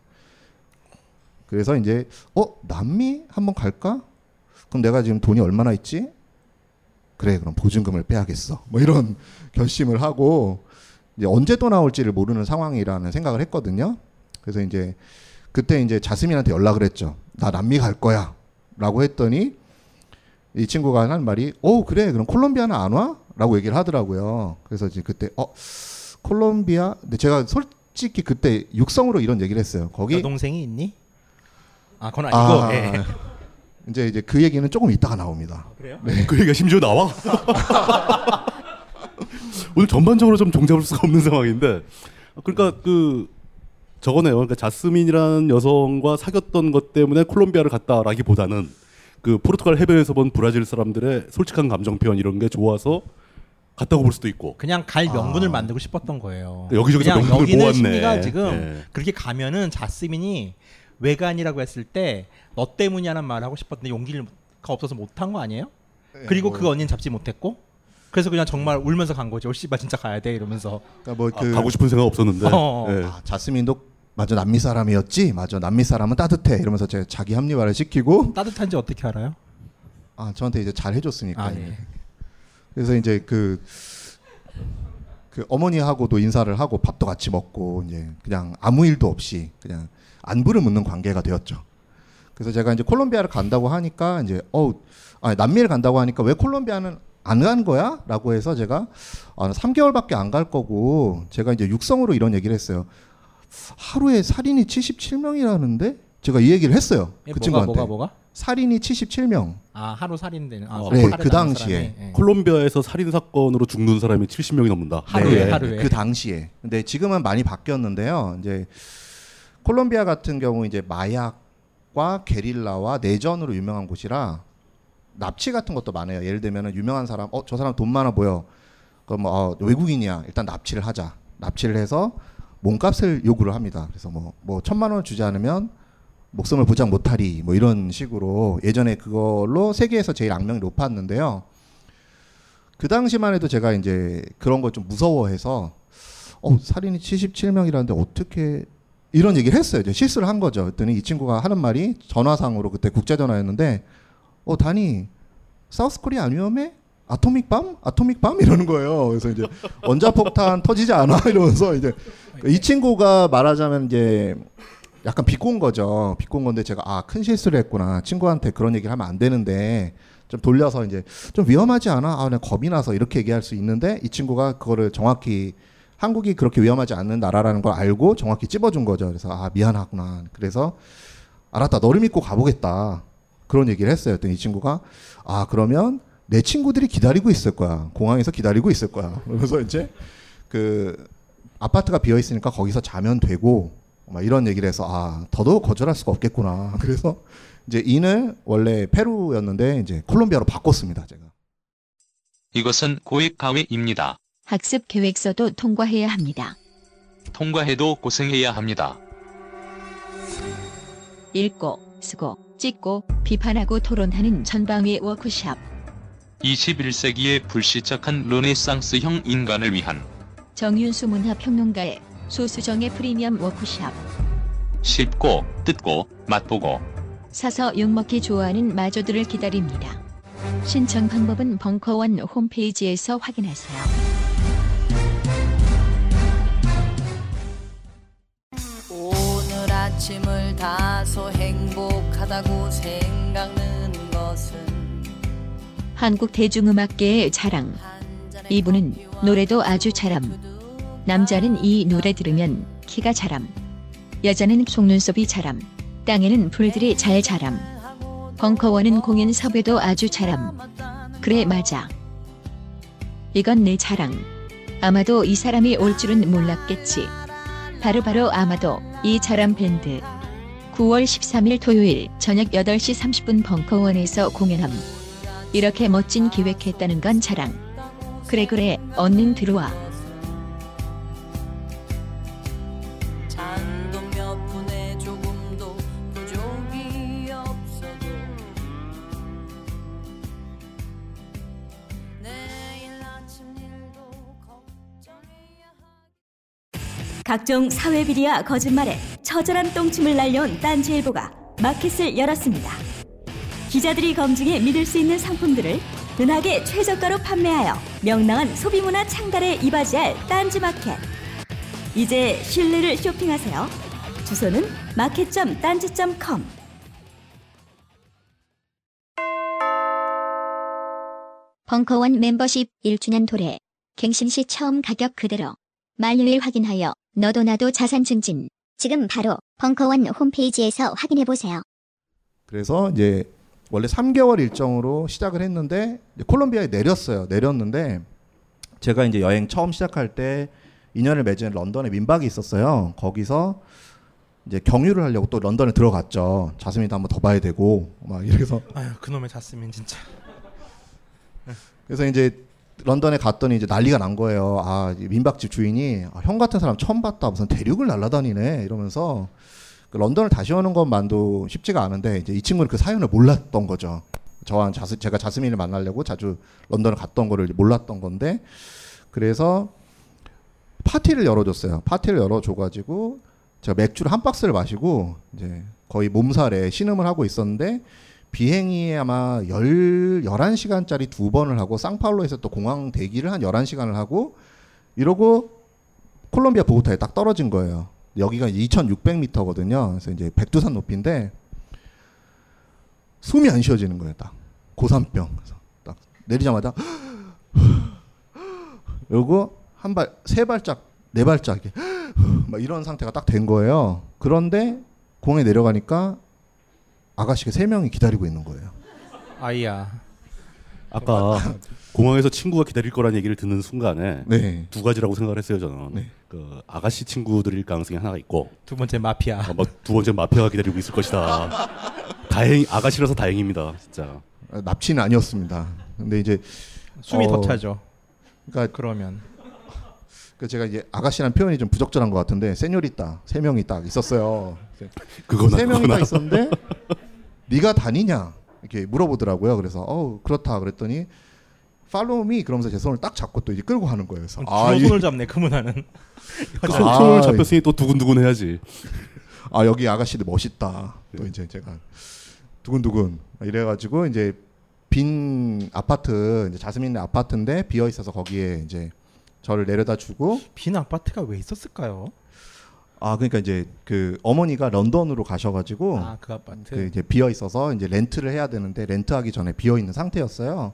[SPEAKER 9] 그래서 이제 어 남미 한번 갈까? 그럼 내가 지금 돈이 얼마나 있지? 그래 그럼 보증금을 빼야겠어. 뭐 이런 결심을 하고 이제 언제 또 나올지를 모르는 상황이라는 생각을 했거든요. 그래서 이제 그때 이제 자스민한테 연락을 했죠. 나 남미 갈 거야 라고 했더니 이 친구가 하는 말이 어 그래 그럼 콜롬비아는 안 와? 라고 얘기를 하더라고요. 그래서 이제 그때 어 콜롬비아 근데 제가 솔직히 그때 육성으로 이런 얘기를 했어요. 거기
[SPEAKER 8] 여동생이 있니? 아 그건 아니고.
[SPEAKER 9] 아,
[SPEAKER 8] 예.
[SPEAKER 9] 이제 이제 그 얘기는 조금 이따가 나옵니다.
[SPEAKER 8] 그래요?
[SPEAKER 9] 네.
[SPEAKER 7] 그 얘기가 심지어 나와? 오늘 전반적으로 좀 종잡을 수가 없는 상황인데 그러니까 그 저거네요. 그러니까 자스민이라는 여성과 사귀었던 것 때문에 콜롬비아를 갔다라기보다는 그 포르투갈 해변에서 본 브라질 사람들의 솔직한 감정 표현 이런 게 좋아서 갔다고 볼 수도 있고.
[SPEAKER 8] 그냥 갈 명분을 만들고 싶었던 거예요.
[SPEAKER 7] 여기저기서
[SPEAKER 8] 그냥
[SPEAKER 7] 명분을
[SPEAKER 8] 여기는
[SPEAKER 7] 모았네.
[SPEAKER 8] 심리가 지금
[SPEAKER 7] 예.
[SPEAKER 8] 그렇게 가면은 자스민이 외간이라고 했을 때 너 때문이라는 말을 하고 싶었는데 용기가 없어서 못한 거 아니에요? 그리고
[SPEAKER 9] 뭐.
[SPEAKER 8] 그 언니는 잡지 못했고 그래서 그냥 정말 울면서 간 거죠. 씨발 진짜 가야 돼 이러면서.
[SPEAKER 9] 그러니까 뭐 그-
[SPEAKER 7] 아, 가고 싶은 생각 없었는데.
[SPEAKER 8] 어.
[SPEAKER 7] 예.
[SPEAKER 9] 아, 자스민도 맞아 남미 사람이었지 맞아 남미 사람은 따뜻해 이러면서 제가 자기 합리화를 시키고
[SPEAKER 8] 따뜻한지 어떻게 알아요?
[SPEAKER 9] 아 저한테 이제 잘 해줬으니까
[SPEAKER 8] 아, 예.
[SPEAKER 9] 그래서 이제 그, 그 어머니하고도 인사를 하고 밥도 같이 먹고 이제 그냥 아무 일도 없이 그냥 안부를 묻는 관계가 되었죠. 그래서 제가 이제 콜롬비아를 간다고 하니까 이제 어 아, 남미를 간다고 하니까 왜 콜롬비아는 안 간 거야? 라고 해서 제가 아, 3개월밖에 안 갈 거고 제가 이제 육성으로 이런 얘기를 했어요. 하루에 살인이 77명이라는데 제가 이 얘기를 했어요.
[SPEAKER 8] 예,
[SPEAKER 9] 그
[SPEAKER 8] 뭐가,
[SPEAKER 9] 친구한테.
[SPEAKER 8] 뭐가, 뭐가?
[SPEAKER 9] 살인이 77명.
[SPEAKER 8] 아 하루 살인되는. 아,
[SPEAKER 9] 네,
[SPEAKER 8] 살해당한
[SPEAKER 9] 그 당시에.
[SPEAKER 8] 예.
[SPEAKER 7] 콜롬비아에서 살인 사건으로 죽는 사람이 70명이 넘는다.
[SPEAKER 8] 하루에,
[SPEAKER 9] 네,
[SPEAKER 8] 하루에.
[SPEAKER 9] 그 당시에. 근데 지금은 많이 바뀌었는데요. 이제 콜롬비아 같은 경우 이제 마약과 게릴라와 내전으로 유명한 곳이라 납치 같은 것도 많아요. 예를 들면은 유명한 사람, 어 저 사람 돈 많아 보여. 그럼 뭐 어, 외국인이야. 일단 납치를 하자. 납치를 해서 몸값을 요구를 합니다. 그래서 뭐 뭐 천만 원을 주지 않으면 목숨을 보장 못하리 뭐 이런 식으로 예전에 그걸로 세계에서 제일 악명이 높았는데요. 그 당시만 해도 제가 이제 그런 걸 좀 무서워해서 어 살인이 77명이라는데 어떻게 이런 얘기를 했어요. 이제 실수를 한 거죠. 그랬더니 이 친구가 하는 말이 전화상으로 그때 국제 전화였는데 어 다니 사우스 코리아 안 위험해? 아토믹 밤? 아토믹 밤? 이러는 거예요. 그래서 이제 원자폭탄 터지지 않아? 이러면서 이제 이 친구가 말하자면 이제 약간 비꼰 거죠. 비꼰 건데 제가 아 큰 실수를 했구나. 친구한테 그런 얘기를 하면 안 되는데 좀 돌려서 이제 좀 위험하지 않아? 아, 나 겁이 나서 이렇게 얘기할 수 있는데 이 친구가 그거를 정확히 한국이 그렇게 위험하지 않는 나라라는 걸 알고 정확히 찝어준 거죠. 그래서 아 미안하구나. 그래서 알았다. 너를 믿고 가보겠다. 그런 얘기를 했어요. 그랬더니 이 친구가 아 그러면 내 친구들이 기다리고 있을 거야. 공항에서 기다리고 있을 거야. 그래서 이제 그 아파트가 비어 있으니까 거기서 자면 되고 막 이런 얘기를 해서 아 더더욱 거절할 수가 없겠구나. 그래서 이제 인을 원래 페루였는데 이제 콜롬비아로 바꿨습니다. 제가.
[SPEAKER 15] 이것은 고액 가외입니다.
[SPEAKER 6] 학습 계획서도 통과해야 합니다.
[SPEAKER 15] 통과해도 고생해야 합니다.
[SPEAKER 6] 읽고, 쓰고, 찍고, 비판하고 토론하는 전방위 워크샵.
[SPEAKER 15] 21세기의 불시착한 르네상스형 인간을 위한
[SPEAKER 6] 정윤수 문화평론가의 소수정의 프리미엄 워크샵
[SPEAKER 15] 쉽고 뜯고 맛보고
[SPEAKER 6] 사서 욕먹기 좋아하는 마저들을 기다립니다. 신청 방법은 벙커원 홈페이지에서 확인하세요.
[SPEAKER 16] 오늘 아침을 다소 행복 하다고 생각나는 것은
[SPEAKER 6] 한국 대중음악계의 자랑. 이분은 노래도 아주 잘함. 남자는 이 노래 들으면 키가 자람. 여자는 속눈썹이 자람. 땅에는 풀들이 잘 자람. 벙커원은 공연 섭외도 아주 잘함. 그래 맞아. 이건 내 자랑. 아마도 이 사람이 올 줄은 몰랐겠지. 바로바로 아마도 이 자람 밴드. 9월 13일 토요일 저녁 8시 30분 벙커원에서 공연함. 이렇게 멋진 기획했다는 건 자랑. 그래 그래 얼른 들어와.
[SPEAKER 2] 각종 사회 비리와 거짓말에 처절한 똥침을 날려온 딴지일보가 마켓을 열었습니다. 기자들이 검증해 믿을 수 있는 상품들을 은하계 최저가로 판매하여 명랑한 소비문화 창달에 이바지할 딴지마켓. 이제 신뢰를 쇼핑하세요. 주소는 마켓.딴지.com
[SPEAKER 17] 벙커원 멤버십 1주년 도래. 갱신 시 처음 가격 그대로. 만료일 확인하여 너도 나도 자산 증진. 지금 바로 벙커원 홈페이지에서 확인해 보세요.
[SPEAKER 9] 그래서 이제 원래 3개월 일정으로 시작을 했는데 이제 콜롬비아에 내렸어요. 내렸는데 제가 이제 여행 처음 시작할 때 인연을 맺은 런던에 민박이 있었어요. 거기서 이제 경유를 하려고 또 런던에 들어갔죠. 자스민도 한번 더 봐야 되고 막 이래서
[SPEAKER 8] 아유 그놈의 자스민 진짜.
[SPEAKER 9] 그래서 이제 런던에 갔더니 이제 난리가 난 거예요. 아, 이 민박집 주인이 아, 형 같은 사람 처음 봤다. 무슨 대륙을 날아다니네. 이러면서 그 런던을 다시 오는 것만도 쉽지가 않은데 이제 이 친구는 그 사연을 몰랐던 거죠. 저와 자스, 제가 자스민을 만나려고 자주 런던을 갔던 거를 몰랐던 건데 그래서 파티를 열어줬어요. 파티를 열어줘가지고 제가 맥주를 한 박스를 마시고 이제 거의 몸살에 신음을 하고 있었는데 비행이 아마 열, 11시간짜리 두 번을 하고 상파울로에서 또 공항 대기를 한 11시간을 하고 이러고 콜롬비아 보고타에 딱 떨어진 거예요. 여기가 2,600m거든요. 그래서 이제 백두산 높이인데 숨이 안 쉬어지는 거예요. 딱 고산병. 그래서 딱 내리자마자 요거 한 발, 세 발짝, 네 발짝 이렇게 막 이런 상태가 딱 된 거예요. 그런데 공에 내려가니까 아가씨가 세 명이 기다리고 있는 거예요.
[SPEAKER 8] 아이야.
[SPEAKER 7] 아까 공항에서 친구가 기다릴 거란 얘기를 듣는 순간에
[SPEAKER 9] 네.
[SPEAKER 7] 두 가지라고 생각을 했어요 저는. 그 아가씨 친구들일 가능성이 하나가 있고
[SPEAKER 8] 두 번째 마피아.
[SPEAKER 7] 어, 뭐두 번째 마피아가 기다리고 있을 것이다. 다행 아가씨라서 다행입니다 진짜.
[SPEAKER 9] 아, 납치는 아니었습니다. 근데 이제
[SPEAKER 8] 숨이 더 차죠.
[SPEAKER 9] 그러니까
[SPEAKER 8] 그러면
[SPEAKER 9] 그 제가 이제 아가씨라는 표현이 좀 부적절한 것 같은데 세뇨리따 세 명이 딱 있었어요.
[SPEAKER 7] 그거나,
[SPEAKER 9] 세 명이. 딱 있었는데 네가 다니냐 이렇게 물어보더라고요. 그래서 어 그렇다 그랬더니 팔로우미 그러면서 제 손을 딱 잡고 또 이제 끌고 가는 거예요. 그래서
[SPEAKER 8] 주로 손을 잡네 그 문화는.
[SPEAKER 7] 그 손, 손을 잡혔으니 또 두근두근 해야지.
[SPEAKER 9] 아 여기 아가씨들 멋있다. 또 이제 제가 두근두근 이래가지고 이제 빈 아파트 이제 자스민네 아파트인데 비어 있어서 거기에 이제 저를 내려다 주고
[SPEAKER 8] 빈 아파트가 왜 있었을까요?
[SPEAKER 9] 아 그러니까 이제 그 어머니가 런던으로 가셔가지고
[SPEAKER 8] 아, 그 아파트.
[SPEAKER 9] 그 이제 비어 있어서 이제 렌트를 해야 되는데 렌트하기 전에 비어 있는 상태였어요.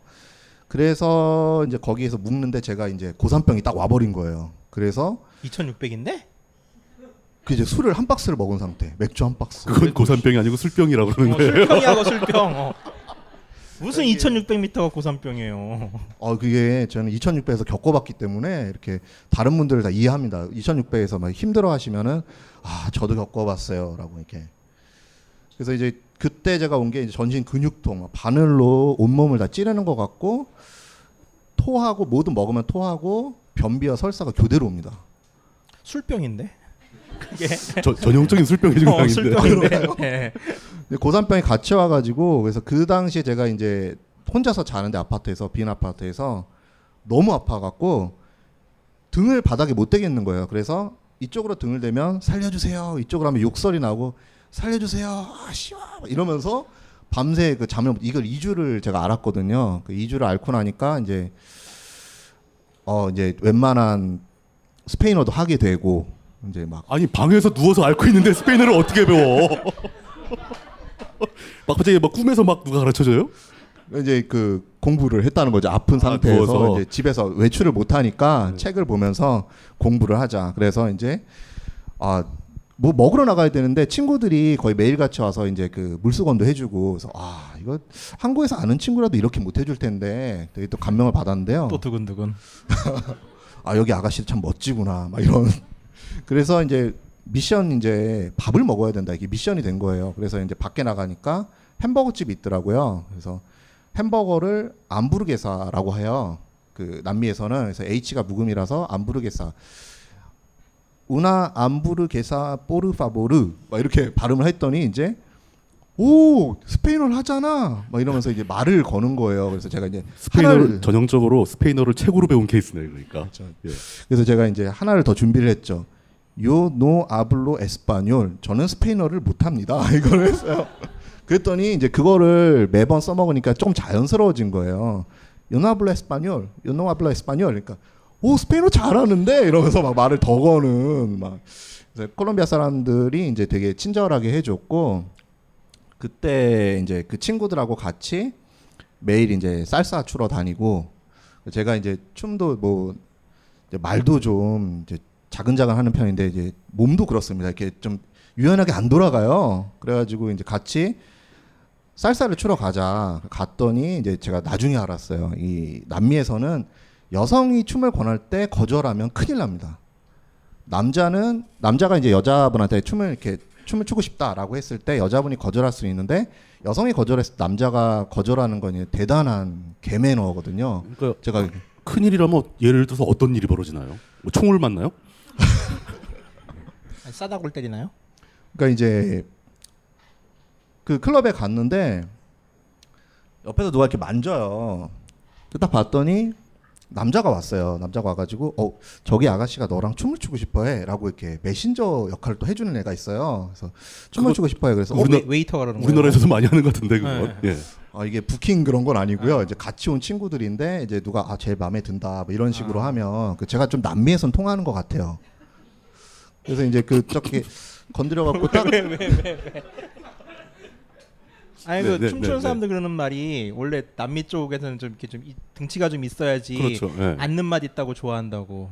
[SPEAKER 9] 그래서 이제 거기에서 묵는데 제가 이제 고산병이 딱 와버린 거예요. 그래서
[SPEAKER 8] 2,600인데?
[SPEAKER 9] 그 이제 술을 한 박스를 먹은 상태, 맥주 한 박스.
[SPEAKER 7] 그건 고산병이 아니고 술병이라고 그러는
[SPEAKER 8] 어,
[SPEAKER 7] 거예요.
[SPEAKER 8] 술병이하고 술병. 어. 무슨 2,600m가 고산병이에요.
[SPEAKER 9] 어 그게 저는 2,600에서 겪어봤기 때문에 이렇게 다른 분들을 다 이해합니다. 2,600에서 막 힘들어하시면은 아 저도 겪어봤어요라고 이렇게. 그래서 이제 그때 제가 온 게 전신 근육통, 막 바늘로 온몸을 다 찌르는 것 같고 토하고 뭐든 먹으면 토하고 변비와 설사가 교대로 옵니다.
[SPEAKER 8] 술병인데? 그게
[SPEAKER 7] 저- 전형적인 술병의 증상인데.
[SPEAKER 8] 어, 술병인데. 네.
[SPEAKER 9] 근데 고산병이 같이 와가지고 그래서 그 당시에 제가 이제 혼자서 자는데 아파트에서 빈 아파트에서 너무 아파갖고 등을 바닥에 못 대겠는 거예요. 그래서 이쪽으로 등을 대면 살려주세요. 이쪽으로 하면 욕설이 나고 살려주세요. 아 씨와 이러면서 밤새 그 잠을 못- 이걸 2주를 제가 알았거든요. 그 2주를 앓고 나니까 이제 어 이제 웬만한 스페인어도 하게 되고 이제 막
[SPEAKER 7] 아니 방에서 누워서 앓고 있는데 스페인어를 어떻게 배워? 막 갑자기 막 꿈에서 막 누가 가르쳐줘요?
[SPEAKER 9] 이제 그 공부를 했다는 거죠. 아픈 상태에서
[SPEAKER 7] 누워서.
[SPEAKER 9] 이제 집에서 외출을 못 하니까 책을 보면서 공부를 하자. 그래서 이제 아 뭐 먹으러 나가야 되는데 친구들이 거의 매일 같이 와서 이제 그 물수건도 해주고 그래서 아 이거 한국에서 아는 친구라도 이렇게 못 해줄 텐데 되게 또 감명을 받았는데요.
[SPEAKER 8] 또 두근두근.
[SPEAKER 9] 아 여기 아가씨 참 멋지구나 막 이런 그래서 이제 미션 이제 밥을 먹어야 된다. 이게 미션이 된 거예요. 그래서 이제 밖에 나가니까 햄버거 집이 있더라고요. 그래서 햄버거를 암부르게사라고 해요. 그 남미에서는. 그래서 H가 묵음이라서 암부르게사. 우나 암부르게사 포르파보르. 막 이렇게 발음을 했더니 이제 오 스페인어를 하잖아. 막 이러면서 이제 말을 거는 거예요. 그래서 제가 이제
[SPEAKER 7] 스페인어를 전형적으로 스페인어를 책으로 배운 케이스네 그러니까. 예.
[SPEAKER 9] 그래서 제가 이제 하나를 더 준비를 했죠. yo no hablo español 저는 스페인어를 못합니다. 이걸 했어요. 그랬더니 이제 그거를 매번 써먹으니까 좀 자연스러워진 거예요. yo no hablo español, yo no hablo español. 그러니까 오 스페인어 잘하는데 이러면서 막 말을 더 거는 막 콜롬비아 사람들이 이제 되게 친절하게 해줬고 그때 이제 그 친구들하고 같이 매일 이제 쌀사 추러 다니고 제가 이제 춤도 뭐 이제 말도 좀 이제 자근자근 하는 편인데 이제 몸도 그렇습니다. 이렇게 좀 유연하게 안 돌아가요. 그래가지고 이제 같이 쌀쌀을 추러 가자. 갔더니 이제 제가 나중에 알았어요. 이 남미에서는 여성이 춤을 권할 때 거절하면 큰일 납니다. 남자는 남자가 이제 여자분한테 춤을 이렇게 춤을 추고 싶다라고 했을 때 여자분이 거절할 수 있는데 여성이 거절했을 때 남자가 거절하는 건 대단한 개매너거든요.
[SPEAKER 7] 그러니까
[SPEAKER 9] 제가
[SPEAKER 7] 큰 일이라면 예를 들어서 어떤 일이 벌어지나요? 뭐 총을 맞나요?
[SPEAKER 8] 아니, 싸다구를 때리나요?
[SPEAKER 9] 그러니까 이제 그 클럽에 갔는데 옆에서 누가 이렇게 만져요. 딱 봤더니 남자가 왔어요. 남자가 와가지고 어 저기 아가씨가 너랑 춤을 추고 싶어해라고 이렇게 메신저 역할을 또 해주는 애가 있어요. 그래서 춤을
[SPEAKER 7] 그거
[SPEAKER 9] 추고 싶어해. 그래서
[SPEAKER 7] 우리나-
[SPEAKER 9] 어,
[SPEAKER 8] 웨이터가 그러는
[SPEAKER 7] 우리나라에서도 많이 하는 것 같은데 그거.
[SPEAKER 9] 네.
[SPEAKER 7] 예.
[SPEAKER 9] 아 이게 부킹 그런 건 아니고요. 이제 같이 온 친구들인데 이제 누가 아 제일 마음에 든다 뭐 이런 식으로 하면 그 제가 좀 남미에선 통하는 것 같아요. 그래서 이제 그 저기 건드려 갖고 딱
[SPEAKER 8] 왜, 왜, 왜, 왜. 아니 그
[SPEAKER 7] 네, 네,
[SPEAKER 8] 춤추는
[SPEAKER 7] 네,
[SPEAKER 8] 사람들 그러는 말이 원래 남미 쪽에서는 좀 이렇게 좀 이- 등치가 좀 있어야지
[SPEAKER 9] 그렇죠, 예.
[SPEAKER 8] 앉는 맛 있다고 좋아한다고.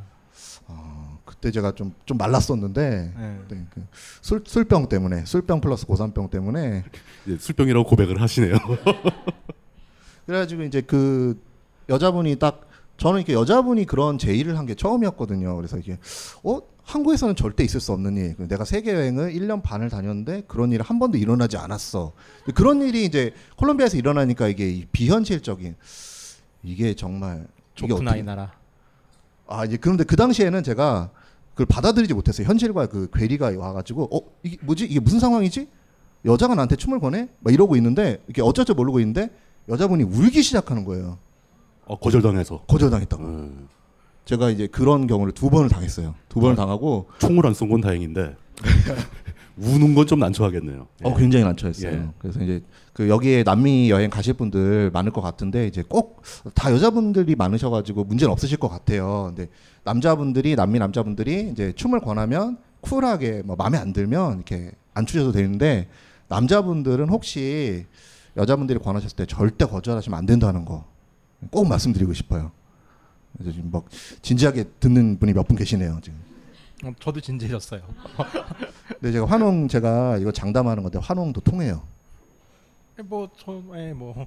[SPEAKER 9] 그때 제가 좀 좀 말랐었는데
[SPEAKER 8] 네.
[SPEAKER 9] 네, 그 술 술병 때문에 술병 플러스 고산병 때문에
[SPEAKER 7] 예, 술병이라고 고백을 하시네요.
[SPEAKER 9] 그래가지고 이제 그 여자분이 딱 저는 이렇게 여자분이 그런 제의를 한 게 처음이었거든요. 그래서 이게 어 한국에서는 절대 있을 수 없는 일. 내가 세계 여행을 1년 반을 다녔는데 그런 일이 한 번도 일어나지 않았어. 그런 일이 이제 콜롬비아에서 일어나니까 이게 이 비현실적인 이게 정말
[SPEAKER 8] 좋구나
[SPEAKER 9] 어떻게-
[SPEAKER 8] 이 나라.
[SPEAKER 9] 아 이제 그런데 그 당시에는 제가 그걸 받아들이지 못했어요. 현실과 그 괴리가 와가지고 어 이게 뭐지 이게 무슨 상황이지? 여자가 나한테 춤을 권해? 막 이러고 있는데 이렇게 어쩔 줄 모르고 있는데 여자분이 울기 시작하는 거예요.
[SPEAKER 7] 어, 거절당해서.
[SPEAKER 9] 거절당했다고. 제가 이제 그런 경우를 두 번을 당했어요. 두 번을 당하고
[SPEAKER 7] 총을 안 쏜 건 다행인데 우는 건 좀 난처하겠네요.
[SPEAKER 9] 어 굉장히 난처했어요.
[SPEAKER 7] 예.
[SPEAKER 9] 그래서 이제 그 여기에 남미 여행 가실 분들 많을 것 같은데 이제 꼭 다 여자분들이 많으셔가지고 문제는 없으실 것 같아요. 근데 남자분들이 남미 남자분들이 이제 춤을 권하면 쿨하게 뭐 마음에 안 들면 이렇게 안 추셔도 되는데 남자분들은 혹시 여자분들이 권하셨을 때 절대 거절하시면 안 된다는 거 꼭 말씀드리고 싶어요. 그래서 지금 막 진지하게 듣는 분이 몇 분 계시네요 지금.
[SPEAKER 8] 어, 저도 진지해졌어요.
[SPEAKER 9] 근데 제가 환웅 제가 이거 장담하는 건데 환웅도 통해요.
[SPEAKER 8] 뭐 처음에 뭐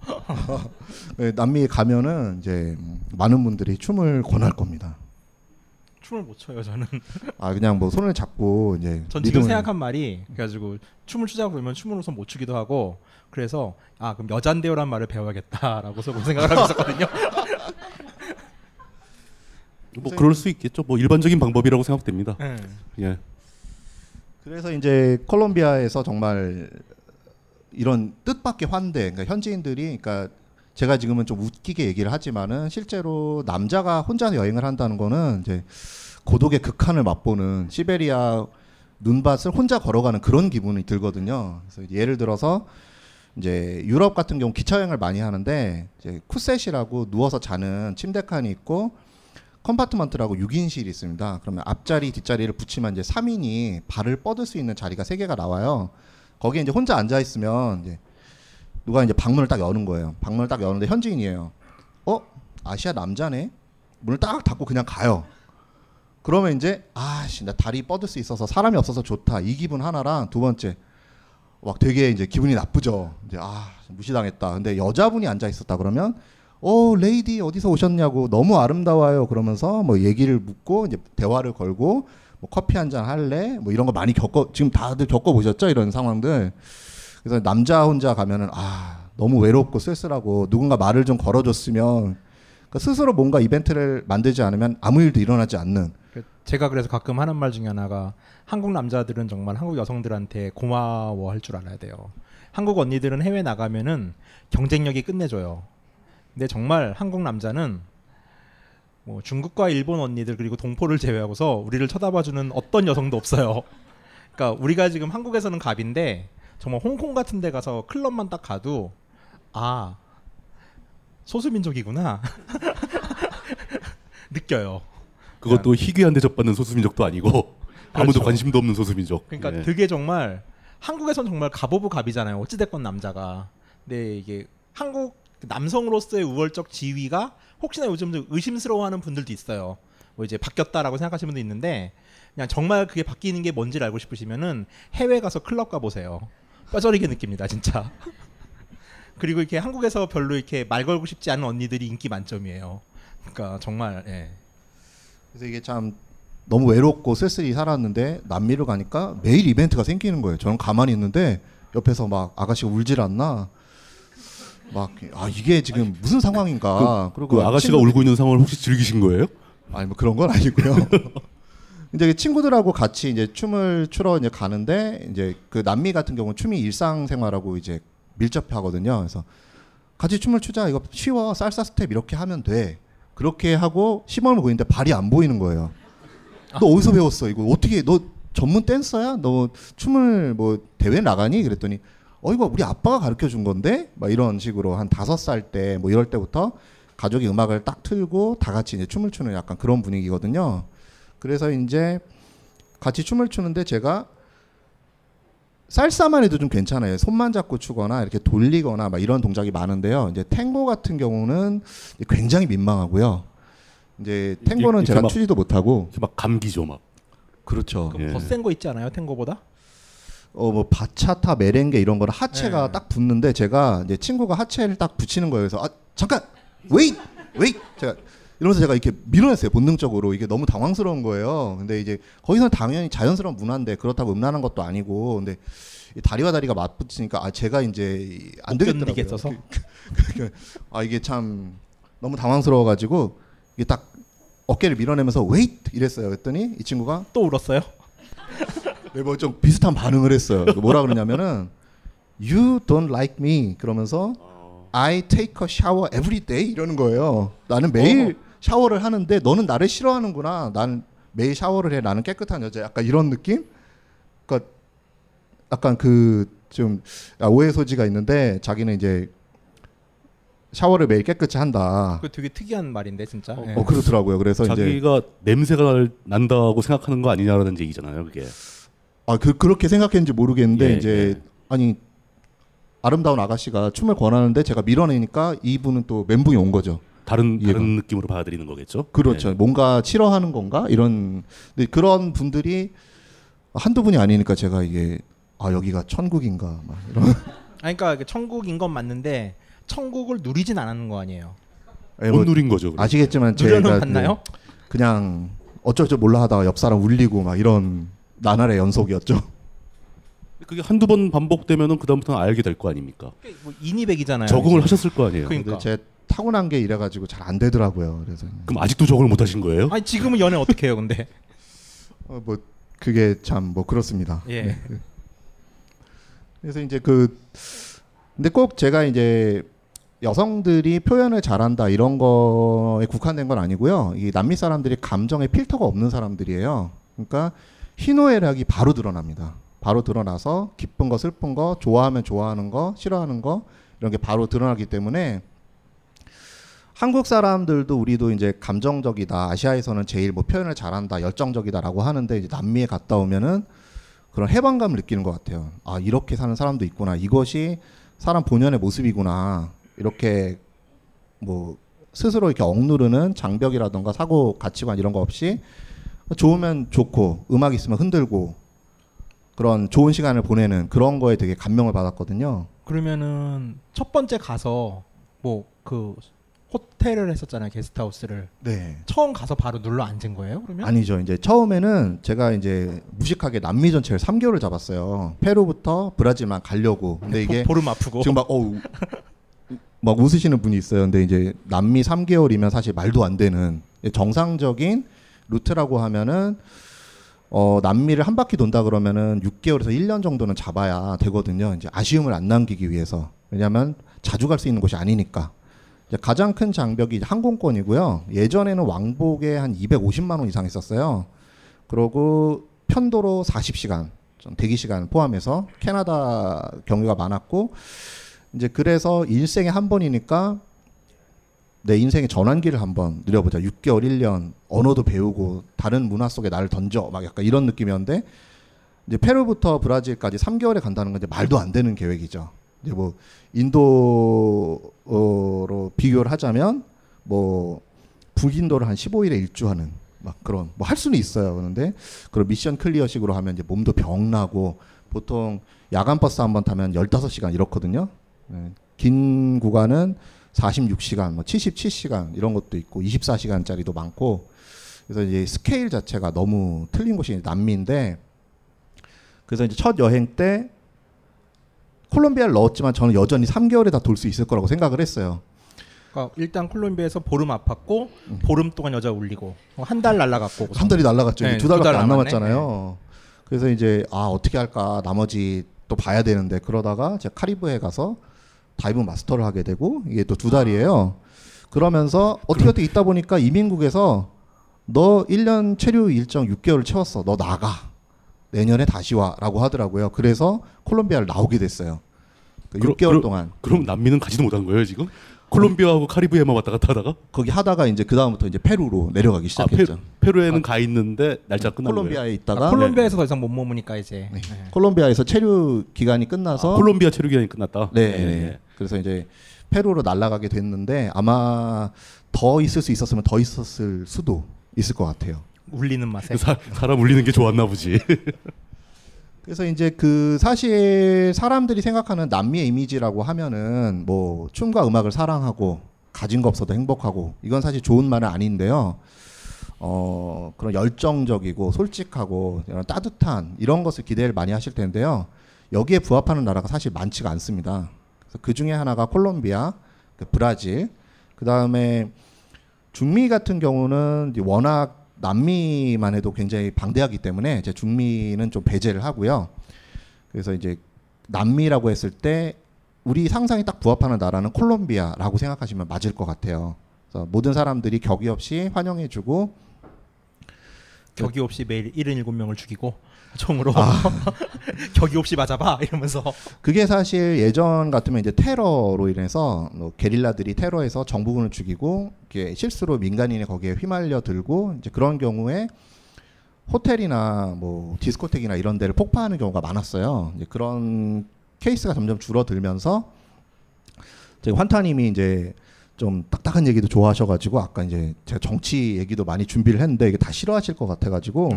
[SPEAKER 9] 네, 남미에 가면은 이제 많은 분들이 춤을 권할 겁니다.
[SPEAKER 8] 춤을 못 춰요 저는.
[SPEAKER 9] 아 그냥 뭐 손을 잡고 이제
[SPEAKER 8] 전 지금 생각한 말이 그래가지고 춤을 추자고 그러면 춤으로서 못 추기도 하고 그래서 아 그럼 여잔데요란 말을 배워야겠다라고 서 생각을 하고 있었거든요.
[SPEAKER 7] 뭐 그럴 수 있겠죠. 뭐 일반적인 방법이라고 생각됩니다.
[SPEAKER 8] 네.
[SPEAKER 7] 예.
[SPEAKER 9] 그래서 이제 콜롬비아에서 정말 이런 뜻밖의 환대, 그러니까 현지인들이 그러니까 제가 지금은 좀 웃기게 얘기를 하지만은 실제로 남자가 혼자 여행을 한다는 거는 이제 고독의 극한을 맛보는 시베리아 눈밭을 혼자 걸어가는 그런 기분이 들거든요. 그래서 예를 들어서 이제 유럽 같은 경우 기차 여행을 많이 하는데 이제 쿠셋이라고 누워서 자는 침대 칸이 있고 compartment라고 6인실이 있습니다. 그러면 앞자리 뒷자리를 붙이면 이제 3인이 발을 뻗을 수 있는 자리가 3개가 나와요. 거기에 이제 혼자 앉아 있으면 이제 누가 이제 방문을 딱 여는 거예요. 방문을 딱 여는데 현지인이에요. 어? 아시아 남자네? 문을 딱 닫고 그냥 가요. 그러면 이제 아씨 나 다리 뻗을 수 있어서 사람이 없어서 좋다 이 기분 하나랑 두 번째 막 되게 이제 기분이 나쁘죠. 이제 아 무시당했다. 근데 여자분이 앉아 있었다 그러면 어 레이디 어디서 오셨냐고 너무 아름다워요. 그러면서 뭐 얘기를 묻고 이제 대화를 걸고 뭐 커피 한 잔 할래? 뭐 이런 거 많이 겪어 지금 다들 겪어 보셨죠? 이런 상황들. 그래서 남자 혼자 가면은 아 너무 외롭고 쓸쓸하고 누군가 말을 좀 걸어줬으면 그러니까 스스로 뭔가 이벤트를 만들지 않으면 아무 일도 일어나지 않는.
[SPEAKER 8] 그 제가 그래서 가끔 하는 말 중에 하나가 한국 남자들은 정말 한국 여성들한테 고마워할 줄 알아야 돼요. 한국 언니들은 해외 나가면은 경쟁력이 끝내줘요. 근데 정말 한국 남자는 뭐 중국과 일본 언니들 그리고 동포를 제외하고서 우리를 쳐다봐주는 어떤 여성도 없어요. 그러니까 우리가 지금 한국에서는 갑인데 정말 홍콩 같은 데 가서 클럽만 딱 가도 아 소수민족이구나 느껴요.
[SPEAKER 7] 그것도 희귀한 대접받는 소수민족도 아니고 아무도
[SPEAKER 8] 그렇죠.
[SPEAKER 7] 관심도 없는 소수민족.
[SPEAKER 8] 그러니까
[SPEAKER 7] 예.
[SPEAKER 8] 되게 정말 한국에선 정말 갑오브 갑이잖아요. 어찌됐건 남자가. 근데 이게 한국 남성으로서의 우월적 지위가 혹시나 요즘 좀 의심스러워하는 분들도 있어요. 뭐 이제 바뀌었다라고 생각하시는 분도 있는데 그냥 정말 그게 바뀌는 게 뭔지를 알고 싶으시면은 해외 가서 클럽 가 보세요. 뼈저리게 느낍니다, 진짜. 그리고 이렇게 한국에서 별로 이렇게 말 걸고 싶지 않은 언니들이 인기 만점이에요. 그러니까 정말 예.
[SPEAKER 9] 그래서 이게 참 너무 외롭고 쓸쓸히 살았는데 남미를 가니까 매일 이벤트가 생기는 거예요. 저는 가만히 있는데 옆에서 막 아가씨가 울질 않나. 막 아 이게 지금 무슨 상황인가.
[SPEAKER 7] 그, 그 아가씨가
[SPEAKER 9] 친구들-
[SPEAKER 7] 울고 있는 상황을 혹시 즐기신 거예요?
[SPEAKER 9] 아니 뭐 그런 건 아니고요. 이제 그 친구들하고 같이 이제 춤을 추러 이제 가는데 이제 그 남미 같은 경우는 춤이 일상생활하고 이제 밀접하거든요. 그래서 같이 춤을 추자 이거 쉬워 살사 스텝 이렇게 하면 돼. 그렇게 하고 시범을 보이는데 발이 안 보이는 거예요. 너 어디서 배웠어 이거 어떻게 너 전문 댄서야? 너 춤을 뭐 대회 나가니? 그랬더니 어 이거 우리 아빠가 가르쳐 준 건데 막 이런 식으로 한 다섯 살 때 뭐 이럴 때부터 가족이 음악을 딱 틀고 다 같이 이제 춤을 추는 약간 그런 분위기거든요. 그래서 이제 같이 춤을 추는데 제가 살사만 해도 좀 괜찮아요. 손만 잡고 추거나 이렇게 돌리거나 막 이런 동작이 많은데요. 이제 탱고 같은 경우는 굉장히 민망하고요. 이제 탱고는 제가
[SPEAKER 7] 막-
[SPEAKER 9] 추지도 못하고
[SPEAKER 7] 막 감기죠 막.
[SPEAKER 9] 그렇죠.
[SPEAKER 8] 더센 거 있지 않아요? 탱고보다?
[SPEAKER 9] 어 뭐 바차타 메렝게 이런 거는 하체가
[SPEAKER 8] 네.
[SPEAKER 9] 딱 붙는데 제가 이제 친구가 하체를 딱 붙이는 거예요. 그래서 아 잠깐 웨이 웨이 제가 이러면서 제가 이렇게 밀어냈어요 본능적으로 이게 너무 당황스러운 거예요. 근데 이제 거기서는 당연히 자연스러운 문화인데 그렇다고 음란한 것도 아니고 근데 이 다리와 다리가 맞붙으니까 아 제가 이제
[SPEAKER 8] 안못
[SPEAKER 9] 되겠더라고요.
[SPEAKER 8] 견디겠어서?
[SPEAKER 9] 그- 아 이게 참 너무 당황스러워가지고 이게 딱 어깨를 밀어내면서 웨이트 이랬어요. 그랬더니 이 친구가
[SPEAKER 8] 또 울었어요?
[SPEAKER 9] 네, 뭐좀 비슷한 반응을 했어요. 뭐라 그러냐면은 You don't like me 그러면서 I take a shower every day 이러는 거예요. 나는 매일 샤워를 하는데 너는 나를 싫어하는구나. 나는 매일 샤워를 해. 나는 깨끗한 여자. 약간 이런 느낌? 그러니까 약간 그좀 오해 소지가 있는데 자기는 이제 샤워를 매일 깨끗이 한다.
[SPEAKER 8] 그 되게 특이한 말인데 진짜. 예.
[SPEAKER 9] 어 그렇더라고요. 그래서 이제
[SPEAKER 7] 자기가 냄새가 날- 난다고 생각하는 거 아니냐라는 얘기잖아요. 그게.
[SPEAKER 9] 아, 그 그렇게 생각했는지 모르겠는데
[SPEAKER 7] 예,
[SPEAKER 9] 이제 아니 아름다운 아가씨가 춤을 권하는데 제가 밀어내니까 이분은 또 멘붕이 온 거죠.
[SPEAKER 7] 다른
[SPEAKER 9] 이해가.
[SPEAKER 7] 다른 느낌으로 받아들이는 거겠죠.
[SPEAKER 9] 그렇죠.
[SPEAKER 7] 예.
[SPEAKER 9] 뭔가 싫어하는 건가 이런 근데 그런 분들이 한두 분이 아니니까 제가 이게 아 여기가 천국인가 막 이런
[SPEAKER 8] 아니, 그러니까 그 천국인 건 맞는데 천국을 누리진 않았는 거 아니에요.
[SPEAKER 9] 예,
[SPEAKER 7] 못 누린 거죠. 그럼.
[SPEAKER 9] 아시겠지만
[SPEAKER 8] 누려는
[SPEAKER 9] 제가
[SPEAKER 8] 봤나요?
[SPEAKER 9] 뭐 그냥 어쩔 줄 몰라 하다가 옆 사람 울리고 막 이런 나날의 연속이었죠.
[SPEAKER 7] 그게 한두 번 반복되면은 그다음부터는 알게 될 거 아닙니까?
[SPEAKER 8] 뭐 인이백이잖아요.
[SPEAKER 7] 적응을
[SPEAKER 8] 이제.
[SPEAKER 7] 하셨을 거 아니에요.
[SPEAKER 8] 그러니까.
[SPEAKER 9] 근데 제 타고난 게 이래 가지고 잘 안 되더라고요. 그래서
[SPEAKER 7] 그럼 아직도 적응을 못 하신 거예요?
[SPEAKER 8] 아니 지금은 연애 어떻게 해요, 근데?
[SPEAKER 9] 어, 뭐 그게 참 뭐 그렇습니다.
[SPEAKER 8] 예.
[SPEAKER 9] 네. 그래서 이제 그 근데 꼭 제가 이제 여성들이 표현을 잘한다 이런 거에 국한된 건 아니고요. 이 남미 사람들이 감정에 필터가 없는 사람들이에요. 그러니까 희노애락이 바로 드러납니다. 바로 드러나서 기쁜 거, 슬픈 거, 좋아하면 좋아하는 거, 싫어하는 거 이런 게 바로 드러나기 때문에 한국 사람들도 우리도 이제 감정적이다. 아시아에서는 제일 뭐 표현을 잘한다, 열정적이다라고 하는데 이제 남미에 갔다 오면은 그런 해방감을 느끼는 것 같아요. 아 이렇게 사는 사람도 있구나. 이것이 사람 본연의 모습이구나. 이렇게 뭐 스스로 이렇게 억누르는 장벽이라던가 사고 가치관 이런 거 없이 좋으면 좋고 음악 있으면 흔들고 그런 좋은 시간을 보내는 그런 거에 되게 감명을 받았거든요.
[SPEAKER 8] 그러면은 첫 번째 가서 뭐 그 호텔을 했었잖아요 게스트하우스를.
[SPEAKER 9] 네.
[SPEAKER 8] 처음 가서 바로 눌러 앉은 거예요? 그러면?
[SPEAKER 9] 아니죠. 이제 처음에는 제가 이제 무식하게 남미 전체를 3개월을 잡았어요. 페루부터 브라질만 가려고. 근데 이게
[SPEAKER 8] 보- 보름 아프고.
[SPEAKER 9] 지금 막 어우 막 웃으시는 분이 있어요. 근데 이제 남미 3개월이면 사실 말도 안 되는 정상적인 루트라고 하면은 어 남미를 한 바퀴 돈다 그러면은 6개월에서 1년 정도는 잡아야 되거든요. 이제 아쉬움을 안 남기기 위해서. 왜냐하면 자주 갈 수 있는 곳이 아니니까. 이제 가장 큰 장벽이 항공권이고요. 예전에는 왕복에 한 250만 원 이상 했었어요. 그러고 편도로 40시간, 좀 대기 시간 포함해서 캐나다 경유가 많았고 이제 그래서 일생에 한 번이니까 내 인생의 전환기를 한번 누려보자. 6개월, 1년 언어도 배우고 다른 문화 속에 나를 던져 막 약간 이런 느낌이었는데 이제 페루부터 브라질까지 3개월에 간다는 건 이제 말도 안 되는 계획이죠. 이제 뭐 인도로 비교를 하자면 뭐 북인도를 한 15일에 일주하는 막 그런 뭐 할 수는 있어요. 그런데 그런 mission clear식으로 하면 이제 몸도 병나고 보통 야간 버스 한 번 타면 15시간 이렇거든요. 네. 긴 구간은 46시간, 뭐 77시간 이런 것도 있고 24시간짜리도 많고 그래서 이제 스케일 자체가 너무 틀린 곳이 남미인데 그래서 이제 첫 여행 때 콜롬비아를 넣었지만 저는 여전히 3개월에 다 돌 수 있을 거라고 생각을 했어요.
[SPEAKER 8] 그러니까 일단 콜롬비아에서 보름 아팠고 보름 동안 여자 울리고 한 달 날라갔고
[SPEAKER 9] 한 달이 날라갔죠.
[SPEAKER 8] 네,
[SPEAKER 9] 두 달밖에
[SPEAKER 8] 두 달
[SPEAKER 9] 안
[SPEAKER 8] 남았네.
[SPEAKER 9] 남았잖아요. 그래서 이제 아 어떻게 할까 나머지 또 봐야 되는데 그러다가 제가 카리브해 가서 dive master를 하게 되고 이게 또 두 달이에요. 그러면서 어떻게 어떻게 있다 보니까 이민국에서 너 1년 체류 일정 6개월을 채웠어. 너 나가. 내년에 다시 와라고 하더라고요. 그래서 콜롬비아를 나오게 됐어요. 그
[SPEAKER 7] 그럼-
[SPEAKER 9] 6개월
[SPEAKER 7] 그럼-
[SPEAKER 9] 동안.
[SPEAKER 7] 그럼 남미는 가지도 못한 거예요 지금? 콜롬비아하고 카리브해만 왔다 갔다 하다가?
[SPEAKER 9] 거기 하다가 이제 그 다음부터 이제 페루로 내려가기 시작했죠.
[SPEAKER 7] 아, 페, 루에는 가 있는데 날짜 끝난
[SPEAKER 9] 콜롬비아에
[SPEAKER 7] 거예요?
[SPEAKER 9] 있다가
[SPEAKER 8] 아, 콜롬비아에서 더 이상 못 머무니까 이제 네.
[SPEAKER 9] 콜롬비아에서 체류 기간이 끝나서
[SPEAKER 7] 아, 콜롬비아 체류 기간이 끝났다.
[SPEAKER 9] 네.
[SPEAKER 7] 네, 네.
[SPEAKER 9] 그래서 이제 페루로 날아가게 됐는데 아마 더 있을 수 있었으면 더 있었을 수도 있을 것 같아요.
[SPEAKER 8] 울리는 맛에
[SPEAKER 7] 사, 사람 울리는 게 좋았나 보지.
[SPEAKER 9] 그래서 이제 그 사실 사람들이 생각하는 남미의 이미지라고 하면은 뭐 춤과 음악을 사랑하고 가진 거 없어도 행복하고 이건 사실 좋은 말은 아닌데요. 어 그런 열정적이고 솔직하고 이런 따뜻한 이런 것을 기대를 많이 하실 텐데요. 여기에 부합하는 나라가 사실 많지가 않습니다. 그 중에 하나가 콜롬비아, 그 브라질, 그 다음에 중미 같은 경우는 워낙 남미만 해도 굉장히 방대하기 때문에 이제 중미는 좀 배제를 하고요. 그래서 이제 남미라고 했을 때 우리 상상이 딱 부합하는 나라는 콜롬비아라고 생각하시면 맞을 것 같아요. 모든 사람들이 격이 없이 환영해주고
[SPEAKER 8] 격이 없이 매일 77명을 죽이고 총으로
[SPEAKER 9] 아.
[SPEAKER 8] 격이 없이 맞아봐 이러면서
[SPEAKER 9] 그게 사실 예전 같으면 이제 테러로 인해서 뭐 게릴라들이 테러해서 정부군을 죽이고 이게 실수로 민간인이 거기에 휘말려 들고 이제 그런 경우에 호텔이나 뭐 디스코텍이나 이런 데를 폭파하는 경우가 많았어요. 이제 그런 케이스가 점점 줄어들면서 제 환타님이 이제 좀 딱딱한 얘기도 좋아하셔가지고 아까 이제 제가 정치 얘기도 많이 준비를 했는데 이게 다 싫어하실 것 같아가지고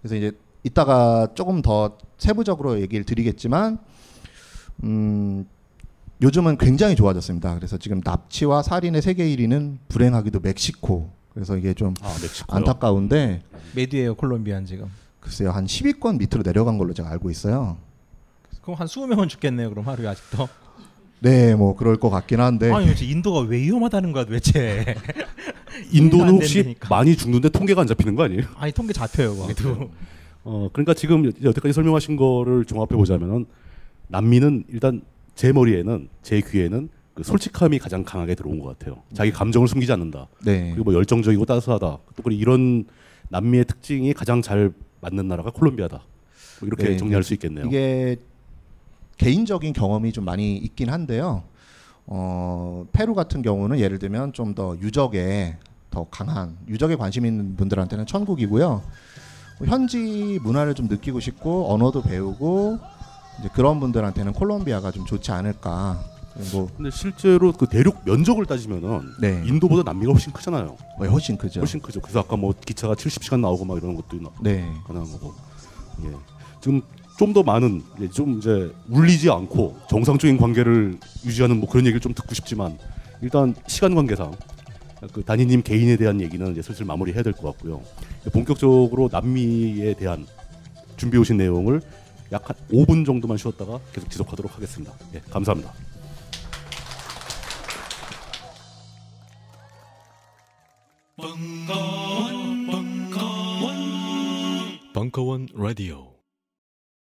[SPEAKER 9] 그래서 이제 이따가 조금 더 세부적으로 얘기를 드리겠지만 음 요즘은 굉장히 좋아졌습니다. 그래서 지금 납치와 살인의 세계 1위는 불행하기도 멕시코. 그래서 이게 좀
[SPEAKER 7] 아?
[SPEAKER 9] 안타까운데
[SPEAKER 8] 메디에요 콜롬비아는 지금
[SPEAKER 9] 글쎄요 한 10위권 밑으로 내려간 걸로 제가 알고 있어요.
[SPEAKER 8] 그럼 한 20명은 죽겠네요 그럼 하루에 아직도
[SPEAKER 9] 네, 뭐 그럴 것 같긴 한데.
[SPEAKER 8] 아니 도대체 인도가 왜 위험하다는 거야 도대체
[SPEAKER 7] 인도는
[SPEAKER 8] 안
[SPEAKER 7] 혹시. 많이 죽는데 통계가 안 잡히는 거 아니에요?
[SPEAKER 8] 아니 통계 잡혀요 그것도
[SPEAKER 7] 어, 그러니까 지금 여- 여태까지 설명하신 거를 종합해 보자면은 남미는 일단 제 머리에는 제 귀에는 그 솔직함이 가장 강하게 들어온 것 같아요. 자기 감정을 숨기지 않는다.
[SPEAKER 9] 네.
[SPEAKER 7] 그리고 뭐 열정적이고 따스하다. 또 그리고 이런 남미의 특징이 가장 잘 맞는 나라가 콜롬비아다. 뭐 이렇게
[SPEAKER 9] 네,
[SPEAKER 7] 정리할
[SPEAKER 9] 네.
[SPEAKER 7] 수 있겠네요.
[SPEAKER 9] 이게 개인적인 경험이 좀 많이 있긴 한데요. 어, 페루 같은 경우는 예를 들면 좀 더 유적에 더 강한 유적에 관심 있는 분들한테는 천국이고요. 뭐 현지 문화를 좀 느끼고 싶고 언어도 배우고 이제 그런 분들한테는 콜롬비아가 좀 좋지 않을까. 뭐
[SPEAKER 7] 근데 실제로 그 대륙 면적을 따지면은
[SPEAKER 9] 네.
[SPEAKER 7] 인도보다 남미가 훨씬 크잖아요.
[SPEAKER 9] 어, 훨씬 크죠.
[SPEAKER 7] 훨씬 크죠. 그래서 아까 뭐 기차가 70시간 나오고 막 이런 것도 나-
[SPEAKER 9] 네.
[SPEAKER 7] 가능한 거고. 예. 지금 좀 더 많은 예, 좀 이제 울리지 않고 정상적인 관계를 유지하는 뭐 그런 얘기를 좀 듣고 싶지만 일단 시간 관계상 그 단위님 개인에 대한 얘기는 이제 슬슬 마무리해야 될 것 같고요. 본격적으로 남미에 대한 준비해 오신 내용을 약 한 5분 정도만 쉬었다가 계속 지속하도록 하겠습니다. 예, 감사합니다.
[SPEAKER 18] 벙커원, 벙커원, 벙커원 라디오.